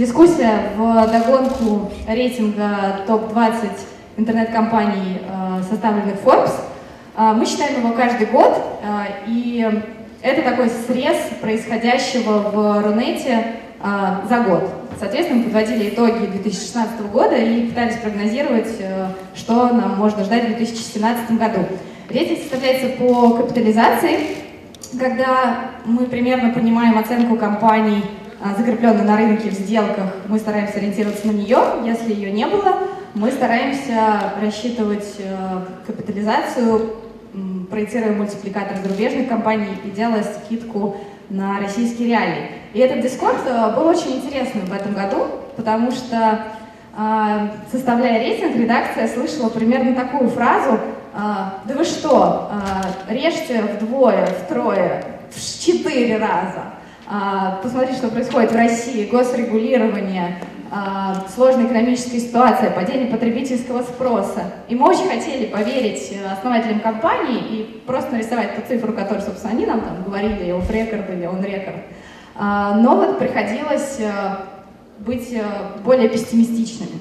дискуссия в догонку рейтинга топ-20 интернет-компаний, э, составленных Forbes. Э, мы считаем его каждый год, э, и это такой срез происходящего в Рунете за год. Соответственно, мы подводили итоги 2016 года и пытались прогнозировать, что нам можно ждать в 2017 году. Рейтинг составляется по капитализации, когда мы примерно понимаем оценку компаний, закрепленной на рынке в сделках, мы стараемся ориентироваться на нее. Если ее не было, мы стараемся рассчитывать э, капитализацию, проецируя мультипликатор зарубежных компаний и делая скидку на российские реалии. И этот дискорд э, был очень интересным в этом году, потому что, э, составляя рейтинг, редакция слышала примерно такую фразу «Да вы что, режьте вдвое, втрое, в четыре раза, посмотрите, что происходит в России, госрегулирование, а, сложная экономическая ситуация, падение потребительского спроса. И мы очень хотели поверить э, основателям компании и просто нарисовать ту цифру, которую, собственно, они нам там говорили, off record или on record. А, но вот приходилось э, быть э, более пессимистичными.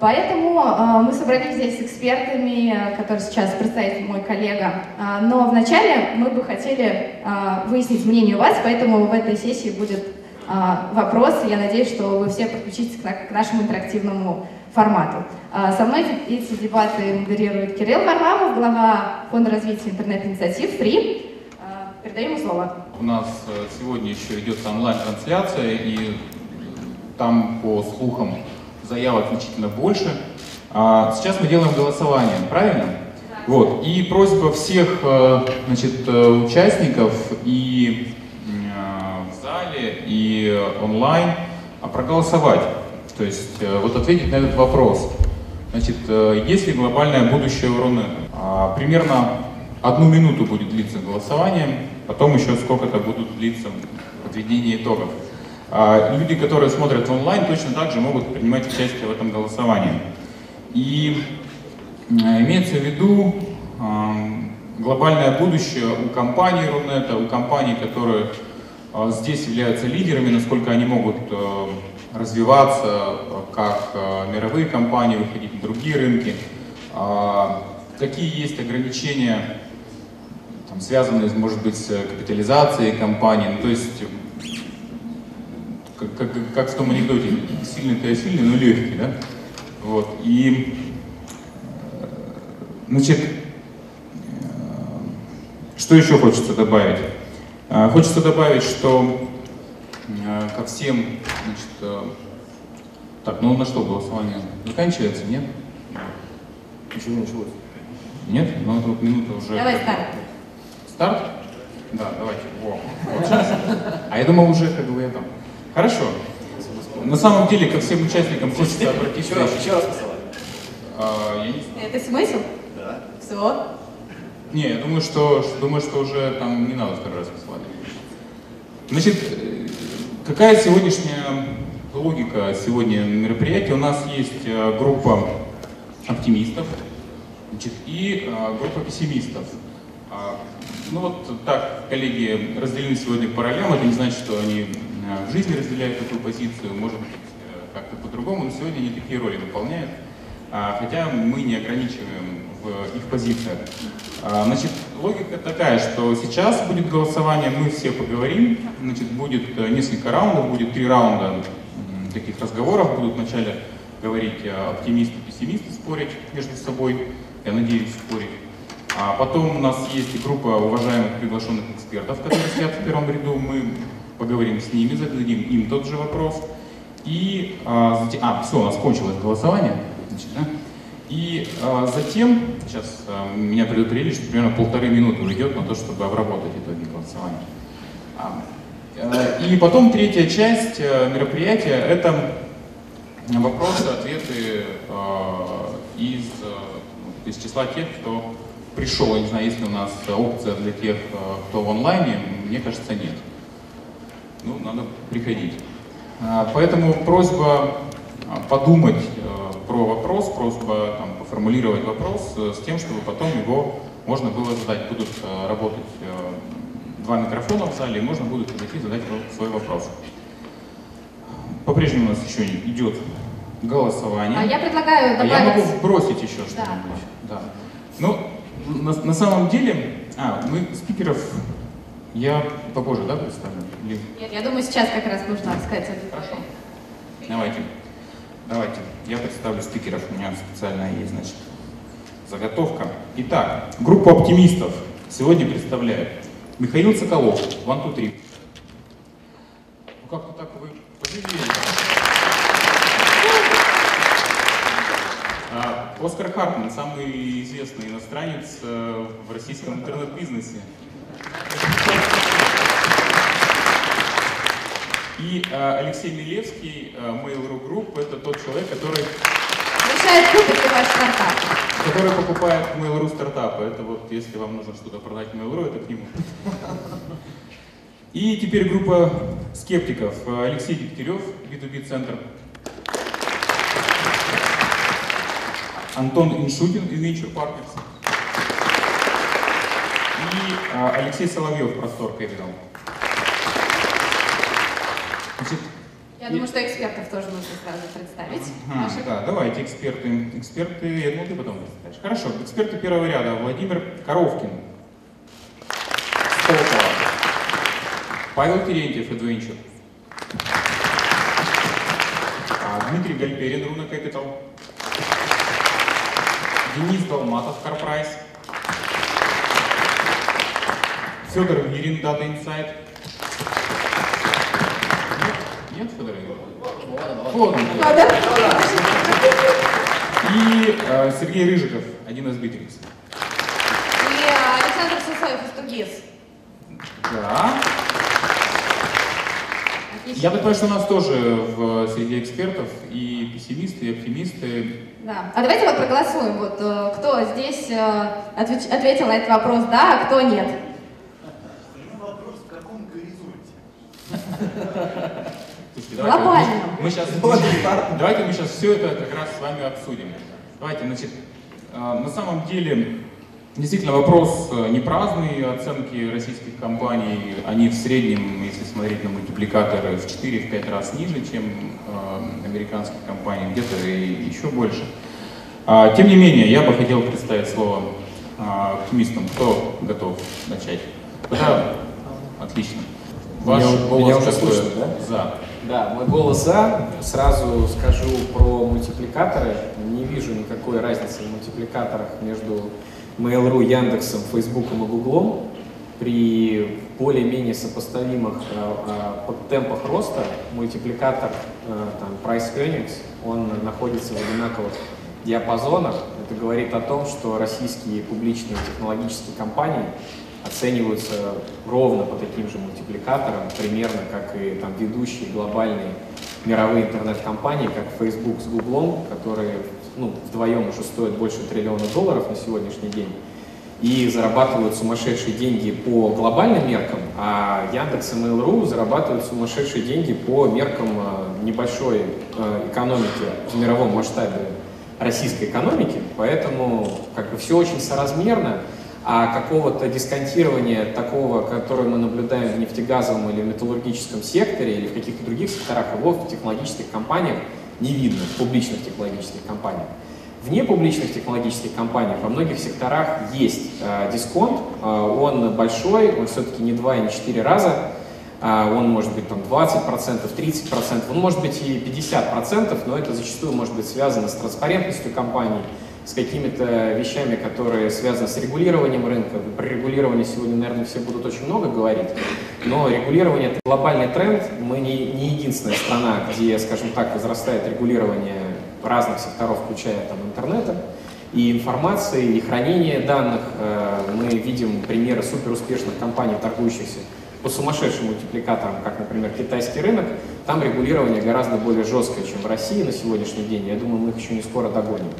Поэтому э, мы собрались здесь с экспертами, которые сейчас представит мой коллега. Э, но вначале мы бы хотели э, выяснить мнение у вас, поэтому в этой сессии будет а, вопросы. Я надеюсь, что вы все подключитесь к нашему интерактивному формату. А, со мной эти дебаты модерирует Кирилл Варламов, глава Фонда развития интернет-инициатив ФРИ. А, передаю ему слово. У нас э, сегодня еще идет онлайн-трансляция, и там, по слухам, заявок значительно больше. Сейчас мы делаем голосование, правильно? Вот. И просьба всех э, значит, э, участников и и онлайн а проголосовать. То есть э, вот ответить на этот вопрос. Значит, э, есть ли глобальное будущее у Рунета? А, примерно одну минуту будет длиться голосование, потом еще сколько-то будут длиться подведение итогов. А, люди, которые смотрят онлайн, точно так же могут принимать участие в этом голосовании. И имеется в виду глобальное будущее у компаний Рунета, у компаний, которые а здесь являются лидерами, насколько они могут э, развиваться, как мировые компании, выходить на другие рынки, а какие есть ограничения, там, связанные, может быть, с капитализацией компании, ну, то есть, как, как, как в том анекдоте, сильный-то я сильный, но легкий, да? Вот, и, значит, что еще хочется добавить? А, хочется добавить, что а, ко всем, значит, э, так, ну на что голосование заканчивается, нет? Еще не началось. Нет? Ну это вот минута уже. Давай старт. Старт? Да, давайте. Во. Вот сейчас. А я думал уже как бы это. Хорошо. На самом деле, ко всем участникам хочется обратиться. Еще раз, еще раз а, я. Это смысл? Да. Все. Не, я думаю, что, думаю, что уже там не надо второй раз посылать. Значит, какая сегодняшняя логика сегодня мероприятия? У нас есть э, группа оптимистов значит, и э, группа пессимистов. А, ну вот так коллеги разделены сегодня по ролям, это не значит, что они в жизни разделяют такую позицию, может быть как-то по-другому, но сегодня они такие роли выполняют, а, хотя мы не ограничиваем в их позициях. А, значит, логика такая, что сейчас будет голосование, мы все поговорим, значит, будет э, несколько раундов, будет три раунда таких разговоров, будут вначале говорить э, оптимисты, пессимисты, спорить между собой, я надеюсь, спорить. А потом у нас есть группа уважаемых приглашенных экспертов, которые сидят в первом ряду, мы поговорим с ними, зададим им тот же вопрос. И, а, а все, у нас кончилось голосование. Значит, да? И э, затем, сейчас э, меня предупредили, что примерно полторы минуты уйдет на то, чтобы обработать итоги голосования. А, э, и потом третья часть э, мероприятия – это вопросы, ответы э, из, из числа тех, кто пришел. Я не знаю, есть ли у нас опция для тех, кто в онлайне, мне кажется, нет. Ну, надо приходить. Э, поэтому просьба подумать про вопрос, просьба там, поформулировать вопрос э, с тем, чтобы потом его можно было задать. Будут э, работать э, два микрофона в зале, и можно будет подойти и задать свой вопрос. по-прежнему у нас еще идет голосование. А я предлагаю А добавить... я могу бросить еще что-нибудь. Да. Ну, на, на самом деле, а, мы спикеров я попозже, да, представлю? Или- Нет, я думаю, сейчас как раз нужно сказать. Хорошо. Давайте. Давайте. Я представлю спикеров. У меня специальная есть, значит, заготовка. Итак, группу оптимистов сегодня представляет Михаил Соколов, One, Two, Three. Ну как-то так вы поживели. А, Оскар Хартман, самый известный иностранец э, в российском интернет-бизнесе. И э, Алексей Милевский, э, Mail.ru Group, это тот человек, который, Решает, купит ли ваш стартап. который покупает Mail.ru стартапы. Это вот, если вам нужно что-то продать Mail.ru, это к нему. И теперь группа скептиков. Э, Алексей Дегтярев, B2B центр. Антон Иншутин, Venture Partners. И э, Алексей Соловьев, Простор Capital. Я думаю, что экспертов тоже нужно сразу представить. Ага, Наших. да, давайте эксперты. Эксперты, я думаю, ты потом представишь. Хорошо, эксперты первого ряда. Владимир Коровкин. Сколково. Павел Терентьев, Adventure. А, Дмитрий Гальперин, Руна Capital. Денис Долматов, Карпрайс. Федор Вирин, Data Insight. Федора Вирина? Вот? И э, Сергей Рыжиков, 1С-Битрикс. И а, Александр Сысоев из 2ГИС. Да. Отлично. Я так понимаю, что у нас тоже в среди экспертов и пессимисты, и оптимисты. Да. А давайте вот проголосуем. Вот э, кто здесь э, отвеч- ответил на этот вопрос да, а кто нет. Вопрос, в каком горизонте? Слушайте, Глобально. мы, мы сейчас, давайте мы сейчас все это как раз с вами обсудим. Давайте, значит, э, на самом деле, действительно вопрос э, не праздный, оценки российских компаний, они в среднем, если смотреть на мультипликаторы, в 4-5 раз ниже, чем э, американских компаний, где-то и еще больше. А, Тем не менее, я бы хотел представить слово оптимистам. Кто готов начать? Да, отлично. Ваш Меня- голос меня уже слышно, да? За. Да, мой голос за. Сразу скажу про мультипликаторы. Не вижу никакой разницы в мультипликаторах между Mail.ru, Яндексом, Фейсбуком и Гуглом. При более-менее сопоставимых э, э, темпах роста мультипликатор э, там, price earnings, он находится в одинаковых диапазонах. Это говорит о том, что российские публичные технологические компании оцениваются ровно по таким же мультипликаторам, примерно как и там ведущие глобальные мировые интернет-компании, как Facebook с Google, которые ну, вдвоем уже стоят больше триллиона долларов на сегодняшний день и зарабатывают сумасшедшие деньги по глобальным меркам, а Яндекс и Mail.ru зарабатывают сумасшедшие деньги по меркам э, небольшой э, экономики в мировом масштабе российской экономики, поэтому как бы все очень соразмерно, а какого-то дисконтирования такого, которое мы наблюдаем в нефтегазовом или металлургическом секторе или в каких-то других секторах, его в технологических компаниях не видно, в публичных технологических компаниях. В непубличных технологических компаниях во многих секторах есть э, дисконт, э, он большой, он все-таки не 2 и не 4 раза, а, он может быть там 20%, 30%, он может быть и 50%, но это зачастую может быть связано с транспарентностью компаний, с какими-то вещами, которые связаны с регулированием рынка. Про регулирование сегодня, наверное, все будут очень много говорить, но регулирование — это глобальный тренд. Мы не, не единственная страна, где, скажем так, возрастает регулирование разных секторов, включая там интернета и информации, и хранение данных. Э, Мы видим примеры суперуспешных компаний, торгующихся по сумасшедшим мультипликаторам, как, например, китайский рынок, там регулирование гораздо более жесткое, чем в России на сегодняшний день. Я думаю, мы их еще не скоро догоним.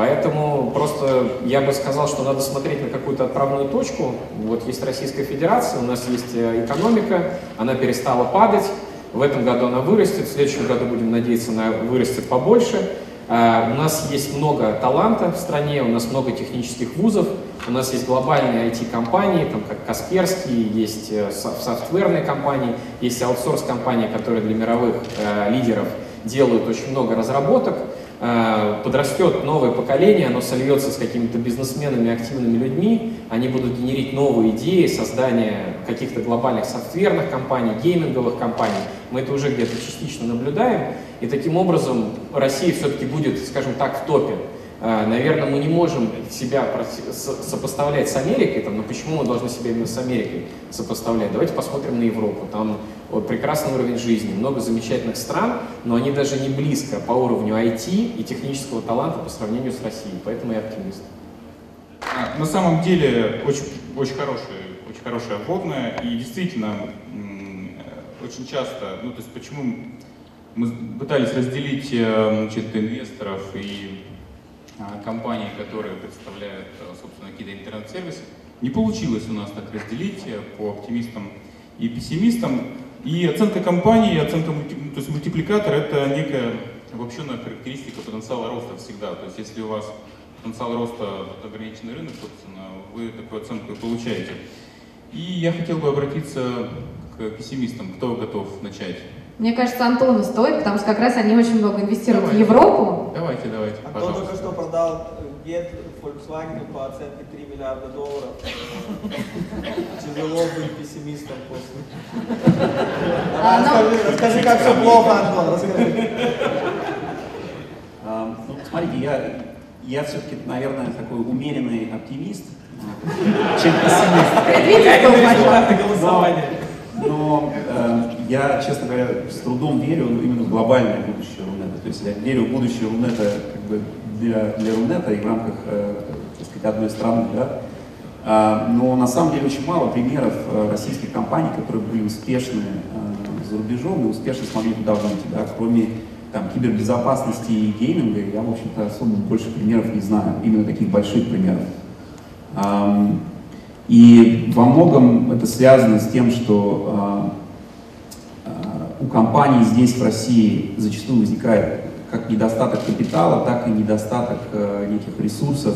Поэтому просто я бы сказал, что надо смотреть на какую-то отправную точку. Вот есть Российская Федерация, у нас есть э, экономика, она перестала падать. В этом году она вырастет, в следующем году, будем надеяться, она вырастет побольше. А, У нас есть много таланта в стране, у нас много технических вузов, У нас есть глобальные IT-компании, там как Касперский, есть э, софтверные компании, есть аутсорс-компании, которые для мировых э, лидеров делают очень много разработок. Э, подрастет новое поколение, оно сольется с какими-то бизнесменами, активными людьми, они будут генерить новые идеи, создание каких-то глобальных софтверных компаний, гейминговых компаний. Мы это уже где-то частично наблюдаем, и таким образом Россия все-таки будет, скажем так, в топе. Э, Наверное, мы не можем себя сопоставлять с Америкой, там, но почему мы должны себя именно с Америкой сопоставлять? Давайте посмотрим на Европу. Там прекрасный уровень жизни, много замечательных стран, но они даже не близко по уровню IT и технического таланта по сравнению с Россией, поэтому я оптимист. А, на самом деле очень, очень хорошая, очень хорошая вводная, и действительно очень часто, ну то есть почему мы пытались разделить э, значит, инвесторов и а, компании, которые представляют, э, собственно, какие-то интернет-сервисы, не получилось у нас так разделить э, по оптимистам и пессимистам. И оценка компании, оценка мульти, то есть мультипликатор это некая обобщенная характеристика потенциала роста всегда. То есть если у вас потенциал роста ограниченный рынок, собственно, вы такую оценку и получаете. И я хотел бы обратиться к пессимистам. Кто готов начать? Мне кажется, Антону стоит, потому что как раз они очень много инвестируют давайте. в Европу. Давайте, давайте, Антон пожалуйста. только что продал Get Volkswagen по оценке 3 миллиарда долларов. Тяжело быть пессимистом после. А, расскажи, ну, расскажи, как все плохо, Антон, расскажи. А, ну, смотрите, я, я все-таки, наверное, такой умеренный оптимист, чем пессимист. Предвидите, голосование. Но э, я, честно говоря, с трудом верю именно в глобальное будущее Рунета. То есть я верю в будущее Рунета как бы для, для Рунета и в рамках, э, так сказать, одной страны. Да? А, но на самом деле очень мало примеров э, российских компаний, которые были успешны э, за рубежом и успешно смогли туда выйти. Да? Кроме там, кибербезопасности и гейминга, я, в общем-то, особо больше примеров не знаю, именно таких больших примеров. И во многом это связано с тем, что а, а, у компаний здесь, в России, зачастую возникает как недостаток капитала, так и недостаток а, неких ресурсов,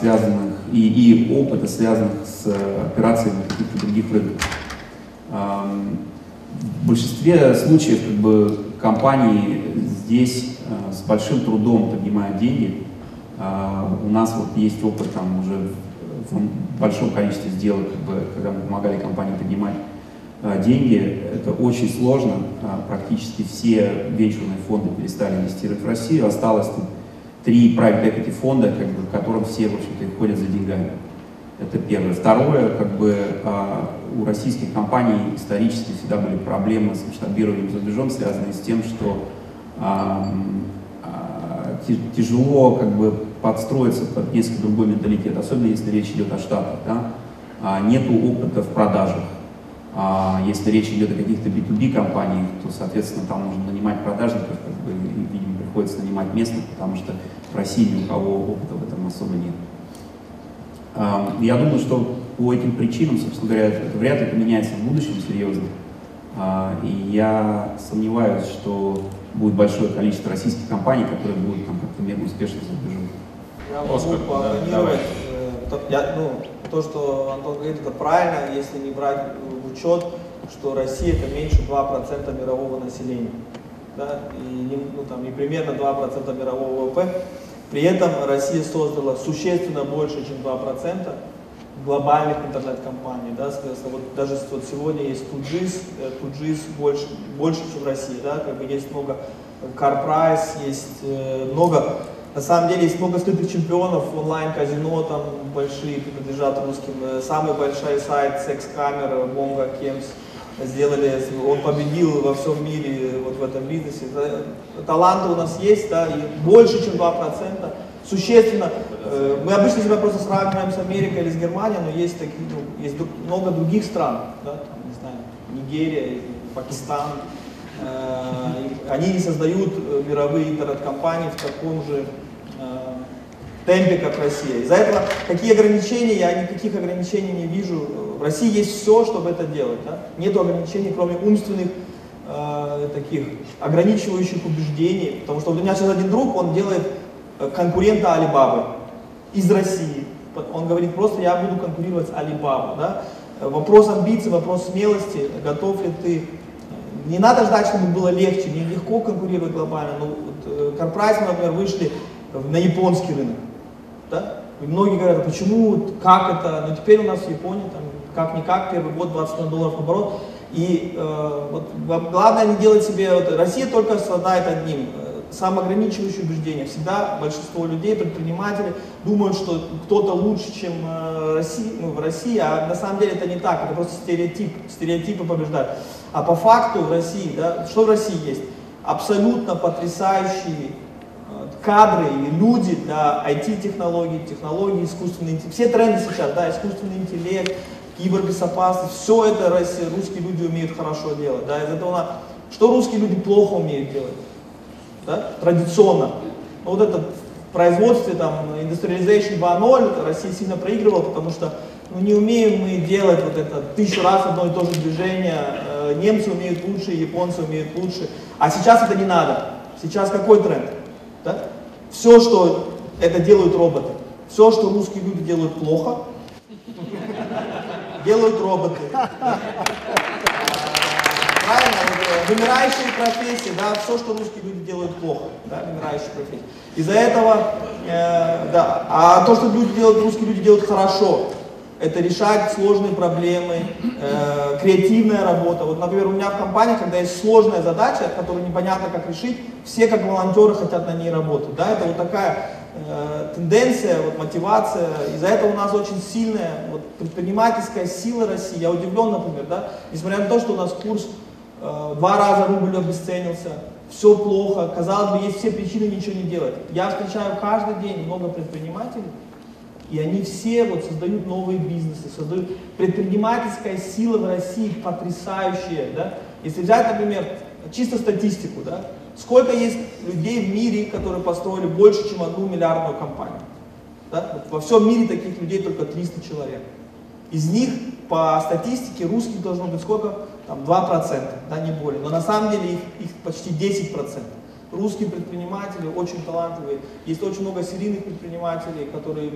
связанных и, и опыта, связанных с операциями на каких-то других рынках. В большинстве случаев как бы, компании здесь с большим трудом поднимают деньги. У нас вот есть опыт там уже в большом количестве сделок, когда мы помогали компании поднимать а, деньги, это очень сложно. А, практически все венчурные фонды перестали инвестировать в Россию. Осталось тут три private equity фонда, как бы, в котором все, в общем-то, ходят за деньгами. Это первое. Второе, как бы а, у российских компаний исторически всегда были проблемы с масштабированием за рубежом, связанные с тем, что тяжело как бы подстроиться под несколько другой менталитет, особенно если речь идет о Штатах. Да? А, нету опыта в продажах. А, если речь идет о каких-то B2B компаниях, то, соответственно, там нужно нанимать продажников, как бы, и, видимо, приходится нанимать местных, потому что в России ни у кого опыта в этом особо нет. А, я думаю, что по этим причинам, собственно говоря, это вряд ли поменяется в будущем серьезно. А, и я сомневаюсь, что будет большое количество российских компаний, которые будут там как-то мега успешно за рубежом. Я могу Оскар, поопонировать. Да, я, ну, то, что Антон говорит, это правильно, если не брать в учет, что Россия это меньше 2% мирового населения. Да, и не, ну, там, не примерно 2% мирового ВВП. При этом Россия создала существенно больше, чем 2% глобальных интернет-компаний. Да, вот даже вот сегодня есть Туджис, Туджис э, больше, больше, чем в России. Да, как бы есть много CarPrice, есть э, много на самом деле есть много скрытых чемпионов, онлайн-казино там большие принадлежат русским. Э, самый большой сайт секс-камер, Бонга Кемс сделали, он победил во всем мире вот в этом бизнесе. Таланты у нас есть, да, и больше, чем 2%. Существенно. Э, мы обычно себя просто сравниваем с Америкой или с Германией, но есть, такие, ну, есть много других стран, да, там, не знаю, Нигерия, Пакистан, Э, они не создают э, мировые интернет-компании в таком же темпе, как Россия. Из-за этого какие ограничения, я никаких ограничений не вижу. В России есть все, чтобы это делать. Да? Нет ограничений, кроме умственных э, таких ограничивающих убеждений. Потому что у меня сейчас один друг, он делает конкурента Алибабы из России. Он говорит просто, я буду конкурировать с Alibaba. Да? Вопрос амбиций, вопрос смелости, готов ли ты не надо ждать, чтобы было легче, не легко конкурировать глобально. Ну, вот, корпорации, например, вышли на японский рынок. Да? И многие говорят, «А почему, как это, но теперь у нас в Японии там как-никак, первый год 20 миллионов долларов оборот. И э, вот, главное не делать себе, вот, Россия только страдает одним, э, самоограничивающее убеждение. Всегда большинство людей, предпринимателей думают, что кто-то лучше, чем э, Россия, ну, в России, а на самом деле это не так, это просто стереотип, стереотипы побеждают. А по факту в России, да, что в России есть? Абсолютно потрясающие кадры и люди для IT-технологий, технологий, искусственный интеллект. Все тренды сейчас, да, искусственный интеллект, кибербезопасность, все это русские люди умеют хорошо делать. Да, из этого что русские люди плохо умеют делать? Да? Традиционно. Ну, вот это в производстве, там, Industrialization 2.0, Россия сильно проигрывала, потому что ну, не умеем мы делать вот это тысячу раз одно и то же движение, э, немцы умеют лучше, японцы умеют лучше, а сейчас это не надо. Сейчас какой тренд? Да? Все, что это делают роботы, все, что русские люди делают плохо, делают роботы. Правильно? Вот, вымирающие профессии, да, все, что русские люди делают плохо, да, вымирающие профессии. Из-за этого, э, да, а то, что люди делают, русские люди делают хорошо, это решать сложные проблемы, э, креативная работа. Вот, например, у меня в компании, когда есть сложная задача, которую непонятно как решить, все как волонтеры хотят на ней работать. Да? Это вот такая э, тенденция, вот, мотивация. Из-за этого у нас очень сильная вот, предпринимательская сила России. Я удивлен, например, да? несмотря на то, что у нас курс э, два раза рубль обесценился, все плохо, казалось бы, есть все причины ничего не делать. Я встречаю каждый день много предпринимателей, и они все вот создают новые бизнесы, создают предпринимательская сила в России потрясающая. Да? Если взять, например, чисто статистику, да? сколько есть людей в мире, которые построили больше, чем одну миллиардную компанию. Да? Вот во всем мире таких людей только 300 человек. Из них по статистике русских должно быть сколько? Там 2%, да, не более. Но на самом деле их, их почти 10% русские предприниматели очень талантливые. Есть очень много серийных предпринимателей, которые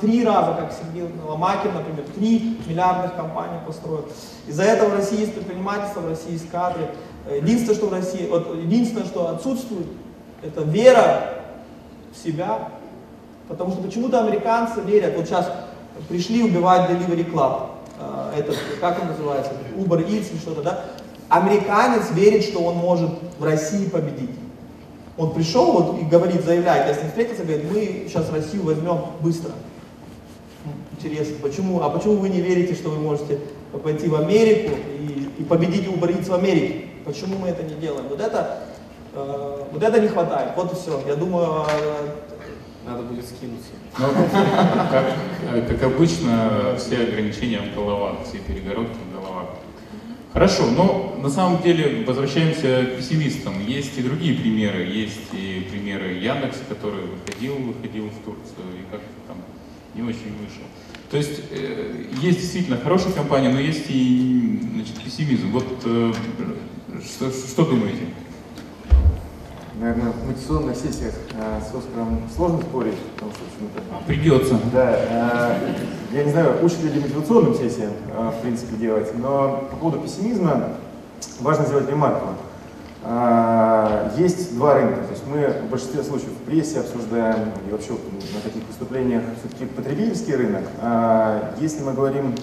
три раза, как Сергей Ломакин, например, три миллиардных компаний построил. Из-за этого в России есть предпринимательство, в России есть кадры. Единственное, что в России, вот, единственное, что отсутствует, это вера в себя. Потому что почему-то американцы верят, вот сейчас пришли убивать Delivery Club, этот, как он называется, Uber Eats или что-то, да? Американец верит, что он может в России победить. Он пришел вот и говорит, заявляет, я с ним встретился, говорит, мы сейчас Россию возьмем быстро. Интересно, почему? А почему вы не верите, что вы можете пойти в Америку и, и победить Uber Eats в Америке? Почему мы это не делаем? Вот это, э, вот это не хватает. Вот и все. Я думаю, э, надо будет скинуться. Ну, как, как обычно, все ограничения в головах, все перегородки в головах. Хорошо, но на самом деле возвращаемся к пессимистам. Есть и другие примеры. Есть и примеры Яндекса, который выходил, выходил в Турцию и как там не очень вышел. То есть э, есть действительно хорошие компании, но есть и значит, пессимизм. Вот э, что, что думаете? Наверное, в мотивационных сессиях э, с Оскаром сложно спорить, потому что почему-то... Придется. Да. Э, я не знаю, учат ли мотивационным сессиям, э, в принципе, делать, но по поводу пессимизма важно сделать ремарку. Э, есть два рынка. То есть мы в большинстве случаев в прессе обсуждаем и вообще на таких выступлениях все-таки потребительский рынок. Э, если мы говорим,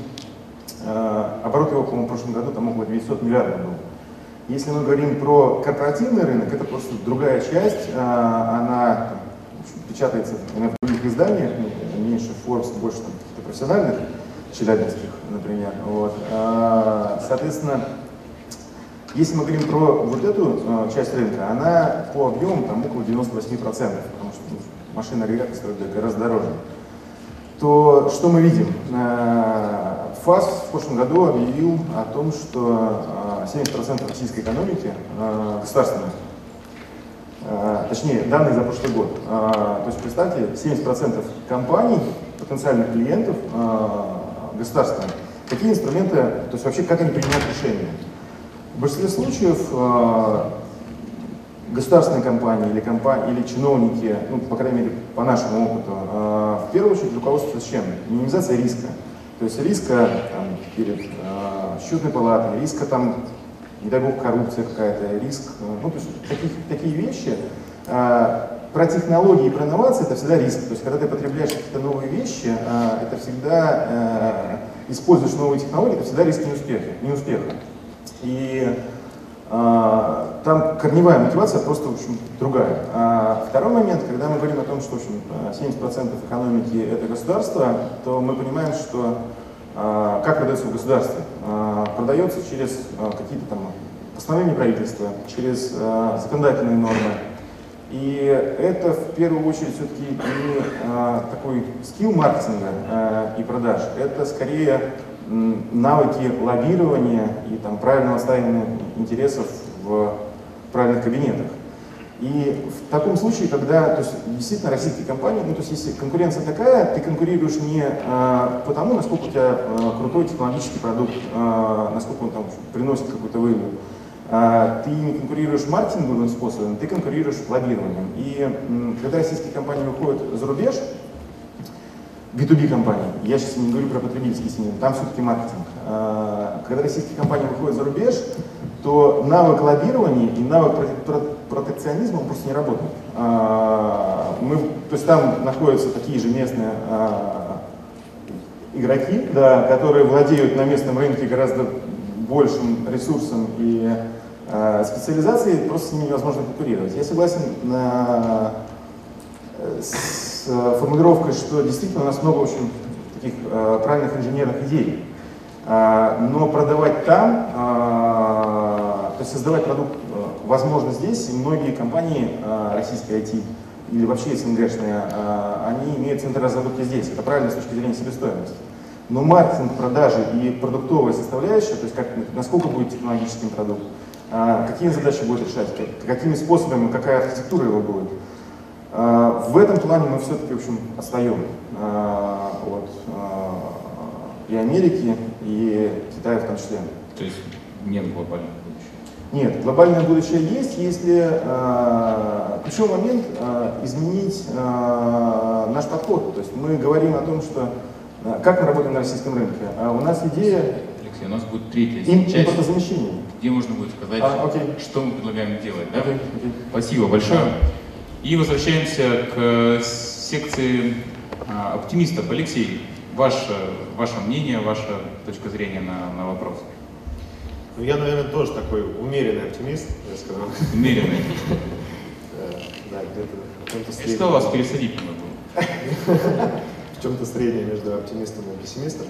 э, оборот его, по-моему, в прошлом году там около 900 миллиардов был. Если мы говорим про корпоративный рынок, это просто другая часть, а, она печатается в других изданиях, ну, меньше Forbes, больше там, каких-то профессиональных, челябинских, например. Вот. А, соответственно, если мы говорим про вот эту а, часть рынка, она по объему там около 98%, потому что ну, машины агрегаты стоят гораздо дороже. То что мы видим? ФАС в прошлом году объявил о том, что 70% российской экономики государственная. Точнее, данные за прошлый год. То есть, представьте, 70% компаний, потенциальных клиентов государственные. Какие инструменты, то есть вообще как они принимают решения? В большинстве случаев государственные компании или, компании, или чиновники, ну, по крайней мере, по нашему опыту, э, в первую очередь руководствуются чем? Минимизация риска. То есть риска там, перед э, счетной палатой, риска там, не дай бог, коррупция какая-то, риск, э, ну, то есть такие, такие вещи. Э, про технологии и про инновации это всегда риск. То есть когда ты потребляешь какие-то новые вещи, э, это всегда э, используешь новые технологии, это всегда риск неуспеха. неуспеха. И э, там корневая мотивация просто в общем, другая. А второй момент, когда мы говорим о том, что в общем, 70% экономики это государство, то мы понимаем, что э, как продается в государстве? Э, продается через э, какие-то там постановления правительства, через законодательные нормы, и это в первую очередь все-таки не а, такой скилл маркетинга а, и продаж, это скорее навыки лоббирования и там, правильного ставления интересов в правильных кабинетах. И в таком случае, когда то есть, действительно российские компании, ну то есть если конкуренция такая, ты конкурируешь не а, потому, насколько у тебя а, крутой технологический продукт, а, насколько он там приносит какую-то выгоду, а, ты не конкурируешь маркетинговым способом, ты конкурируешь лоббированием. И когда российские компании выходят за рубеж, B2B компании, я сейчас не говорю про потребительский сегмент, там все-таки маркетинг. А, когда российские компании выходят за рубеж, то навык лоббирования и навык протекционизма просто не работает. А, мы, то есть там находятся такие же местные игроки, да, которые владеют на местном рынке гораздо большим ресурсом и э, специализацией, просто с ними невозможно конкурировать. Я согласен с формулировкой, что действительно у нас много очень таких правильных инженерных идей. Э, но продавать там, э, то есть создавать продукт э, возможно здесь, и многие компании э, российской IT или вообще СНГшные, они имеют центр разработки здесь. Это правильно с точки зрения себестоимости. Но маркетинг, продажи и продуктовая составляющая, то есть как, насколько будет технологическим продукт, а, какие задачи будет решать, какими способами, какая архитектура его будет. А, в этом плане мы все-таки, в общем, отстаем а, от и Америки, и Китая в том числе. То есть нет глобального будущего? Нет, глобальное будущее есть, если ключевой момент изменить наш подход. То есть мы говорим о том, что как мы работаем на российском рынке? А у нас идея... Алексей, у нас будет третья Им, часть, импортозамещение. где можно будет сказать, а, что мы предлагаем делать. Да? Окей, окей. Спасибо большое. И возвращаемся к секции а, оптимистов. Алексей, ваше, ваше мнение, ваша точка зрения на, на вопрос. Ну, я, наверное, тоже такой умеренный оптимист, я скажу. Умеренный. Да, где-то Что вас пересадить не могу? чем-то среднее между оптимистом и пессимистом.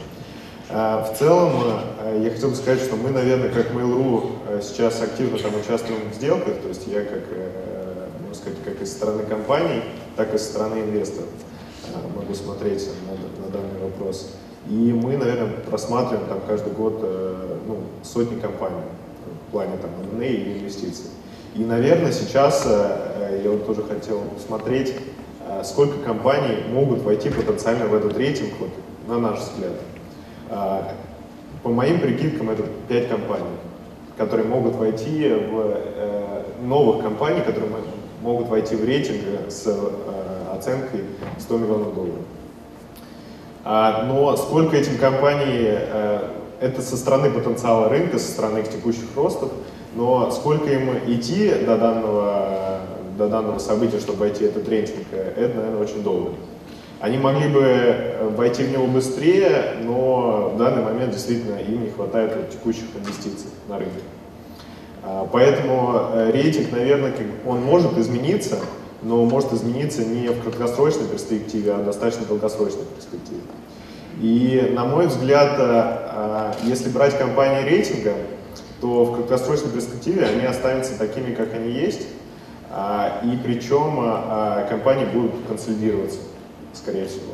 А, в целом, а, я хотел бы сказать, что мы, наверное, как Mail.ru а, сейчас активно там участвуем в сделках, то есть я как, э, можно сказать, как из стороны компаний, так и со стороны инвесторов могу смотреть на данный вопрос. И мы, наверное, просматриваем там каждый год э, ну, сотни компаний в плане там M&A и инвестиций. И, наверное, сейчас э, я вот тоже хотел смотреть а сколько компаний могут войти потенциально в этот рейтинг, вот, на наш взгляд. По моим прикидкам, это 5 компаний, которые могут войти в э, новых компаний, которые могут войти в рейтинг с э, оценкой 100 миллионов долларов. А, но сколько этим компаний, э, это со стороны потенциала рынка, со стороны их текущих ростов, но сколько им идти до данного до данного события, чтобы войти в этот рейтинг, это, наверное, очень долго. Они могли бы э, войти в него быстрее, но в данный момент действительно им не хватает текущих инвестиций на рынке. А, поэтому э, рейтинг, наверное, он может измениться, но может измениться не в краткосрочной перспективе, а в достаточно долгосрочной перспективе. И, на мой взгляд, э, если брать компании рейтинга, то в краткосрочной перспективе они останутся такими, как они есть, а, и причем компании будут консолидироваться, скорее всего.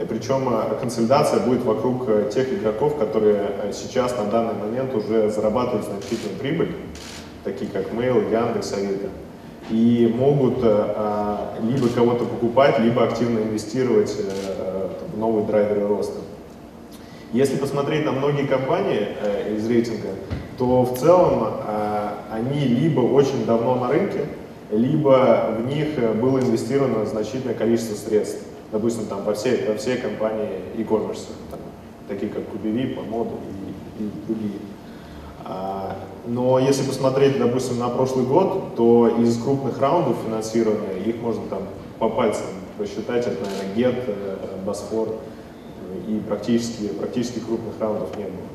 И причем консолидация будет вокруг э, тех игроков, которые э, сейчас на данный момент уже зарабатывают значительную прибыль, такие как Mail, Яндекс, Авито, и могут либо кого-то покупать, либо активно инвестировать э, в новые драйверы роста. Если посмотреть на многие компании из рейтинга, то в целом они либо очень давно на рынке, либо в них было инвестировано значительное количество средств, допустим, там по всей, по всей компании e-commerce, такие как Кубеви, Помод и, и другие. Но если посмотреть, допустим, на прошлый год, то из крупных раундов финансирования их можно там по пальцам посчитать, это, наверное, Get, э, Босфор, и практически, практически крупных раундов не было.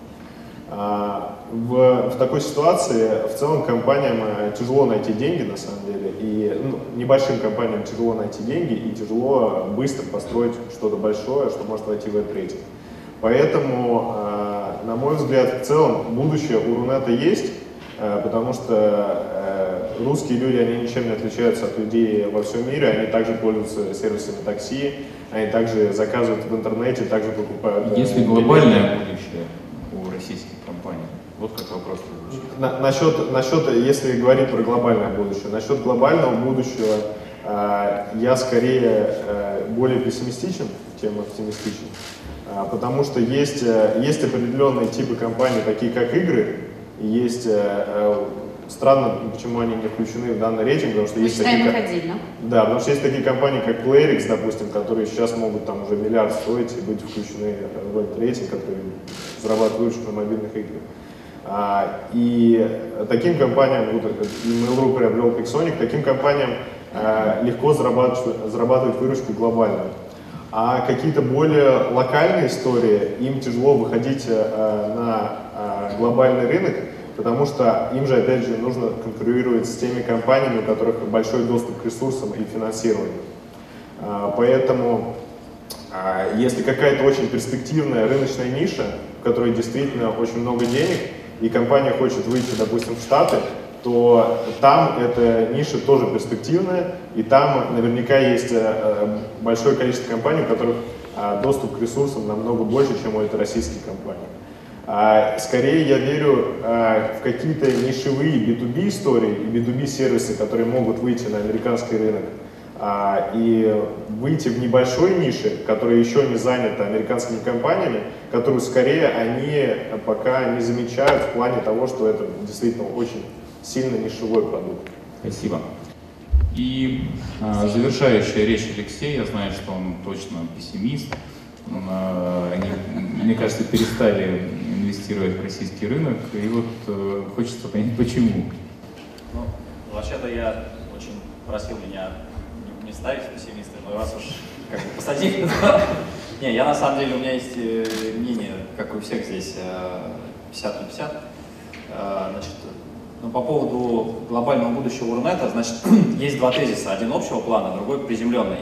А, в, в такой ситуации в целом компаниям э, тяжело найти деньги на самом деле, и ну, небольшим компаниям тяжело найти деньги и тяжело быстро построить что-то большое, что может войти в рейтинг. Поэтому, э, на мой взгляд, в целом будущее у Рунета есть, э, потому что русские люди, они ничем не отличаются от людей во всем мире, они также пользуются сервисами такси, они также заказывают в интернете, также покупают... Если глобальное будущее у российских компаний, вот как вопрос На, насчет, насчет, если говорить про глобальное будущее, насчет глобального будущего э, я скорее э, более пессимистичен, чем оптимистичен, э, потому что есть, э, есть определенные типы компаний, такие как игры, есть э, Странно, почему они не включены в данный рейтинг, потому что Мы есть такие... их отдельно. Да, потому что есть такие компании, как PlayerX, допустим, которые сейчас могут там уже миллиард стоить и быть включены в этот рейтинг, который зарабатывает выручку на мобильных играх. А, и таким компаниям, вот и Mail.ru приобрел Pixonic, таким компаниям а, легко зарабатывать, зарабатывать выручку глобально. А какие-то более локальные истории, им тяжело выходить а, на а, глобальный рынок, потому что им же, опять же, нужно конкурировать с теми компаниями, у которых большой доступ к ресурсам и финансированию. А, поэтому, а, если какая-то очень перспективная рыночная ниша, в которой действительно очень много денег, и компания хочет выйти, допустим, в Штаты, то там эта ниша тоже перспективная, и там наверняка есть э, э, большое количество компаний, у которых а, доступ к ресурсам намного больше, чем у этой российской компании. А, скорее я верю а, в какие-то нишевые B2B истории и B2B сервисы, которые могут выйти на американский рынок и выйти в небольшой нише, которая еще не занята американскими компаниями, которую скорее они пока не замечают в плане того, что это действительно очень сильно нишевой продукт. Спасибо. И а, завершающая речь Алексея, я знаю, что он точно пессимист. А, они, мне кажется, перестали инвестировать в российский рынок. И вот э, хочется понять, почему. Ну, вообще-то я очень просил меня не, не ставить пессимиста, но раз уж как бы посадили, Не, я на самом деле, у меня есть э, мнение, как у всех здесь, 50 на 50. Э, значит, ну, по поводу глобального будущего Рунета, значит, есть два тезиса. Один общего плана, другой приземленный.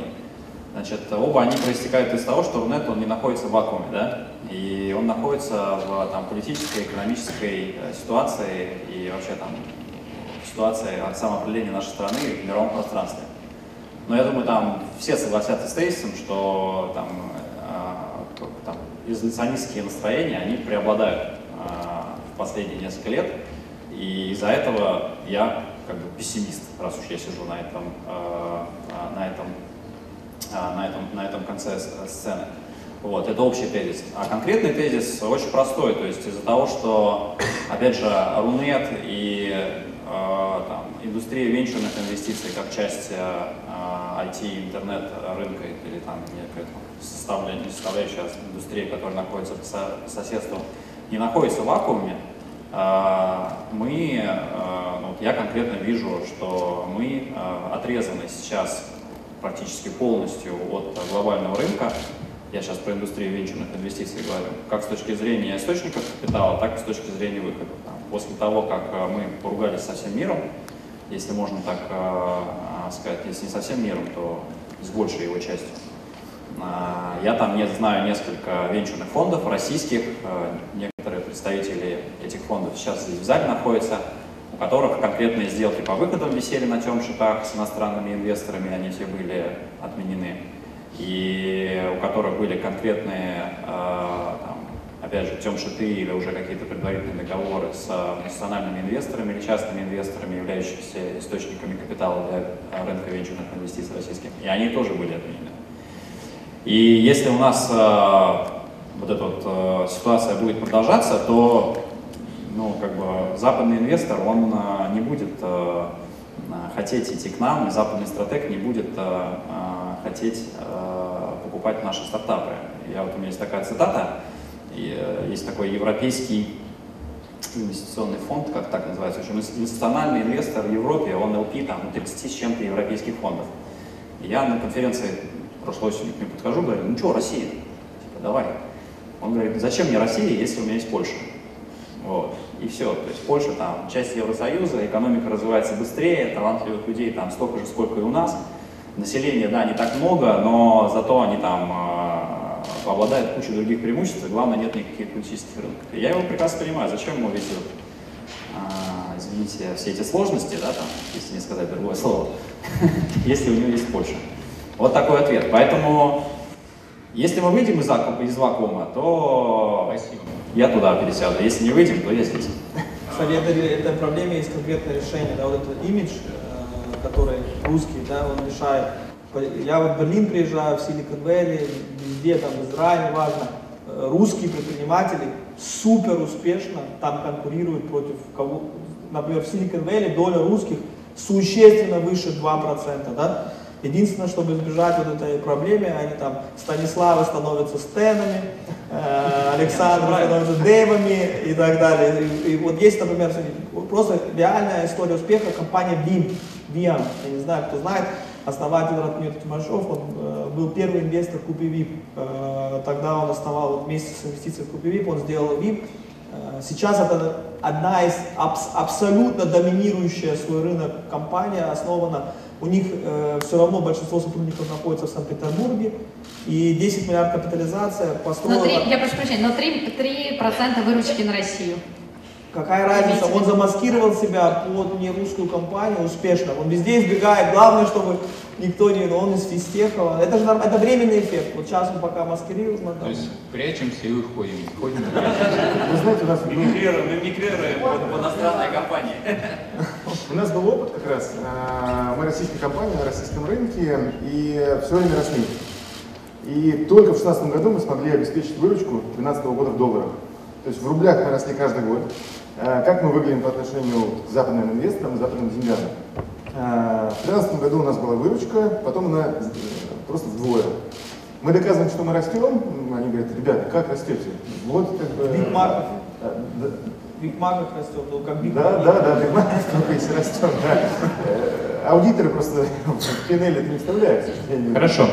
Значит, оба они проистекают из того, что Рунет, он не находится в вакууме, да, и он находится в там, политической, экономической э, ситуации и вообще там ситуации самоопределения нашей страны в мировом пространстве. Но я думаю, там все согласятся с тезисом, что там, э, там изоляционистские настроения, они преобладают э, в последние несколько лет, и из-за этого я как бы пессимист, раз уж я сижу на этом, э, на этом а, на этом, на этом конце сцены. Вот, это общий тезис. А конкретный тезис очень простой, то есть из-за того, что, опять же, Рунет и э, там, индустрия венчурных инвестиций как часть э, IT, интернет рынка или там некая составляющая, составляющая индустрии, которая находится по соседству, не находится в вакууме, э, мы, э, ну, я конкретно вижу, что мы э, отрезаны сейчас практически полностью от глобального рынка. Я сейчас про индустрию венчурных инвестиций говорю. Как с точки зрения источников капитала, так и с точки зрения выхода. После того, как мы поругались со всем миром, если можно так сказать, если не со всем миром, то с большей его частью. Я там не знаю несколько венчурных фондов российских, некоторые представители фондов сейчас здесь в зале находятся у которых конкретные сделки по выходам висели на темшитах с иностранными инвесторами, они все были отменены, и у которых были конкретные, э, там, опять же, темшиты или уже какие-то предварительные договоры с национальными инвесторами или частными инвесторами, являющимися источниками капитала для рынка венчурных инвестиций российских, и они тоже были отменены. И если у нас вот эта вот э, ситуация будет продолжаться, то ну, как бы западный инвестор, он а, не будет а, хотеть идти к нам, и западный стратег не будет хотеть покупать наши стартапы. Я, вот, у меня есть такая цитата, есть такой европейский инвестиционный фонд, как так называется, в общем, институциональный инвестор в Европе, он LP там 30 с чем-то европейских фондов. Я на конференции прошлой осенью к нему подхожу, говорю, ну что, Россия, типа, давай. Он говорит, зачем мне Россия, если у меня есть Польша? Вот. И все. То есть Польша там часть Евросоюза, экономика развивается быстрее, талантливых людей там столько же, сколько и у нас. Населения, да, не так много, но зато они там э, обладают кучей других преимуществ, и главное, нет никаких политических рынков. И я его прекрасно понимаю, зачем ему весь этот, э, извините, все эти сложности, да, там, если не сказать другое слово, если у него есть Польша. Вот такой ответ. Поэтому, если мы выйдем из, из вакуума, то Спасибо. я туда пересяду. Если не выйдем, то я здесь. Кстати, это, этой проблеме есть конкретное решение. Да, вот этот имидж, э, который русский, да, он мешает. Я вот в Берлин приезжаю, в Силикон Вэлли, везде, там, в Израиле, неважно. Э, русские предприниматели супер успешно там конкурируют против кого. Например, в Силикон Вэлли доля русских существенно выше 2%. Да? Единственное, чтобы избежать вот этой проблемы, они там, Станиславы становятся Стенами, э, Александр становится Дэвами и так далее. И, и вот есть, например, просто реальная история успеха компания BIM, BIM, я не знаю, кто знает, основатель Ратмир Тимашов, он э, был первый инвестор Купи VIP. Э, тогда он основал вот, вместе с инвестициями в Купи VIP, он сделал VIP. Э, сейчас это одна из абс абсолютно доминирующая свой рынок компания, основана у них э, все равно большинство сотрудников находится в Санкт-Петербурге, и 10 миллиардов капитализация построена... Но 3, я прошу прощения, но 3%, 3 выручки на Россию. Какая разница? Он замаскировал себя под нерусскую компанию успешно. Он везде избегает. Главное, чтобы никто не... Он из Фистехова. Это же это временный эффект. Вот сейчас он пока маскирует. То там... есть прячемся и уходим. Ходим. Вы знаете, у нас... Мигрируем, мы мигрируем под иностранные компании. У нас был опыт как раз. А, мы российская компания на российском рынке и все время росли. И только в 2016 году мы смогли обеспечить выручку 2012 года в долларах. То есть в рублях мы росли каждый год. А, как мы выглядим по отношению к западным инвесторам и западным деньгам? А, в 2013 году у нас была выручка, потом она э, просто вдвое. Мы доказываем, что мы растем, они говорят, ребята, как растете? Вот как бы... Бигмарков растет, ну как. Да, да, да, только если растем, да. Э, аудиторы просто в пинель это не вставляют, Хорошо.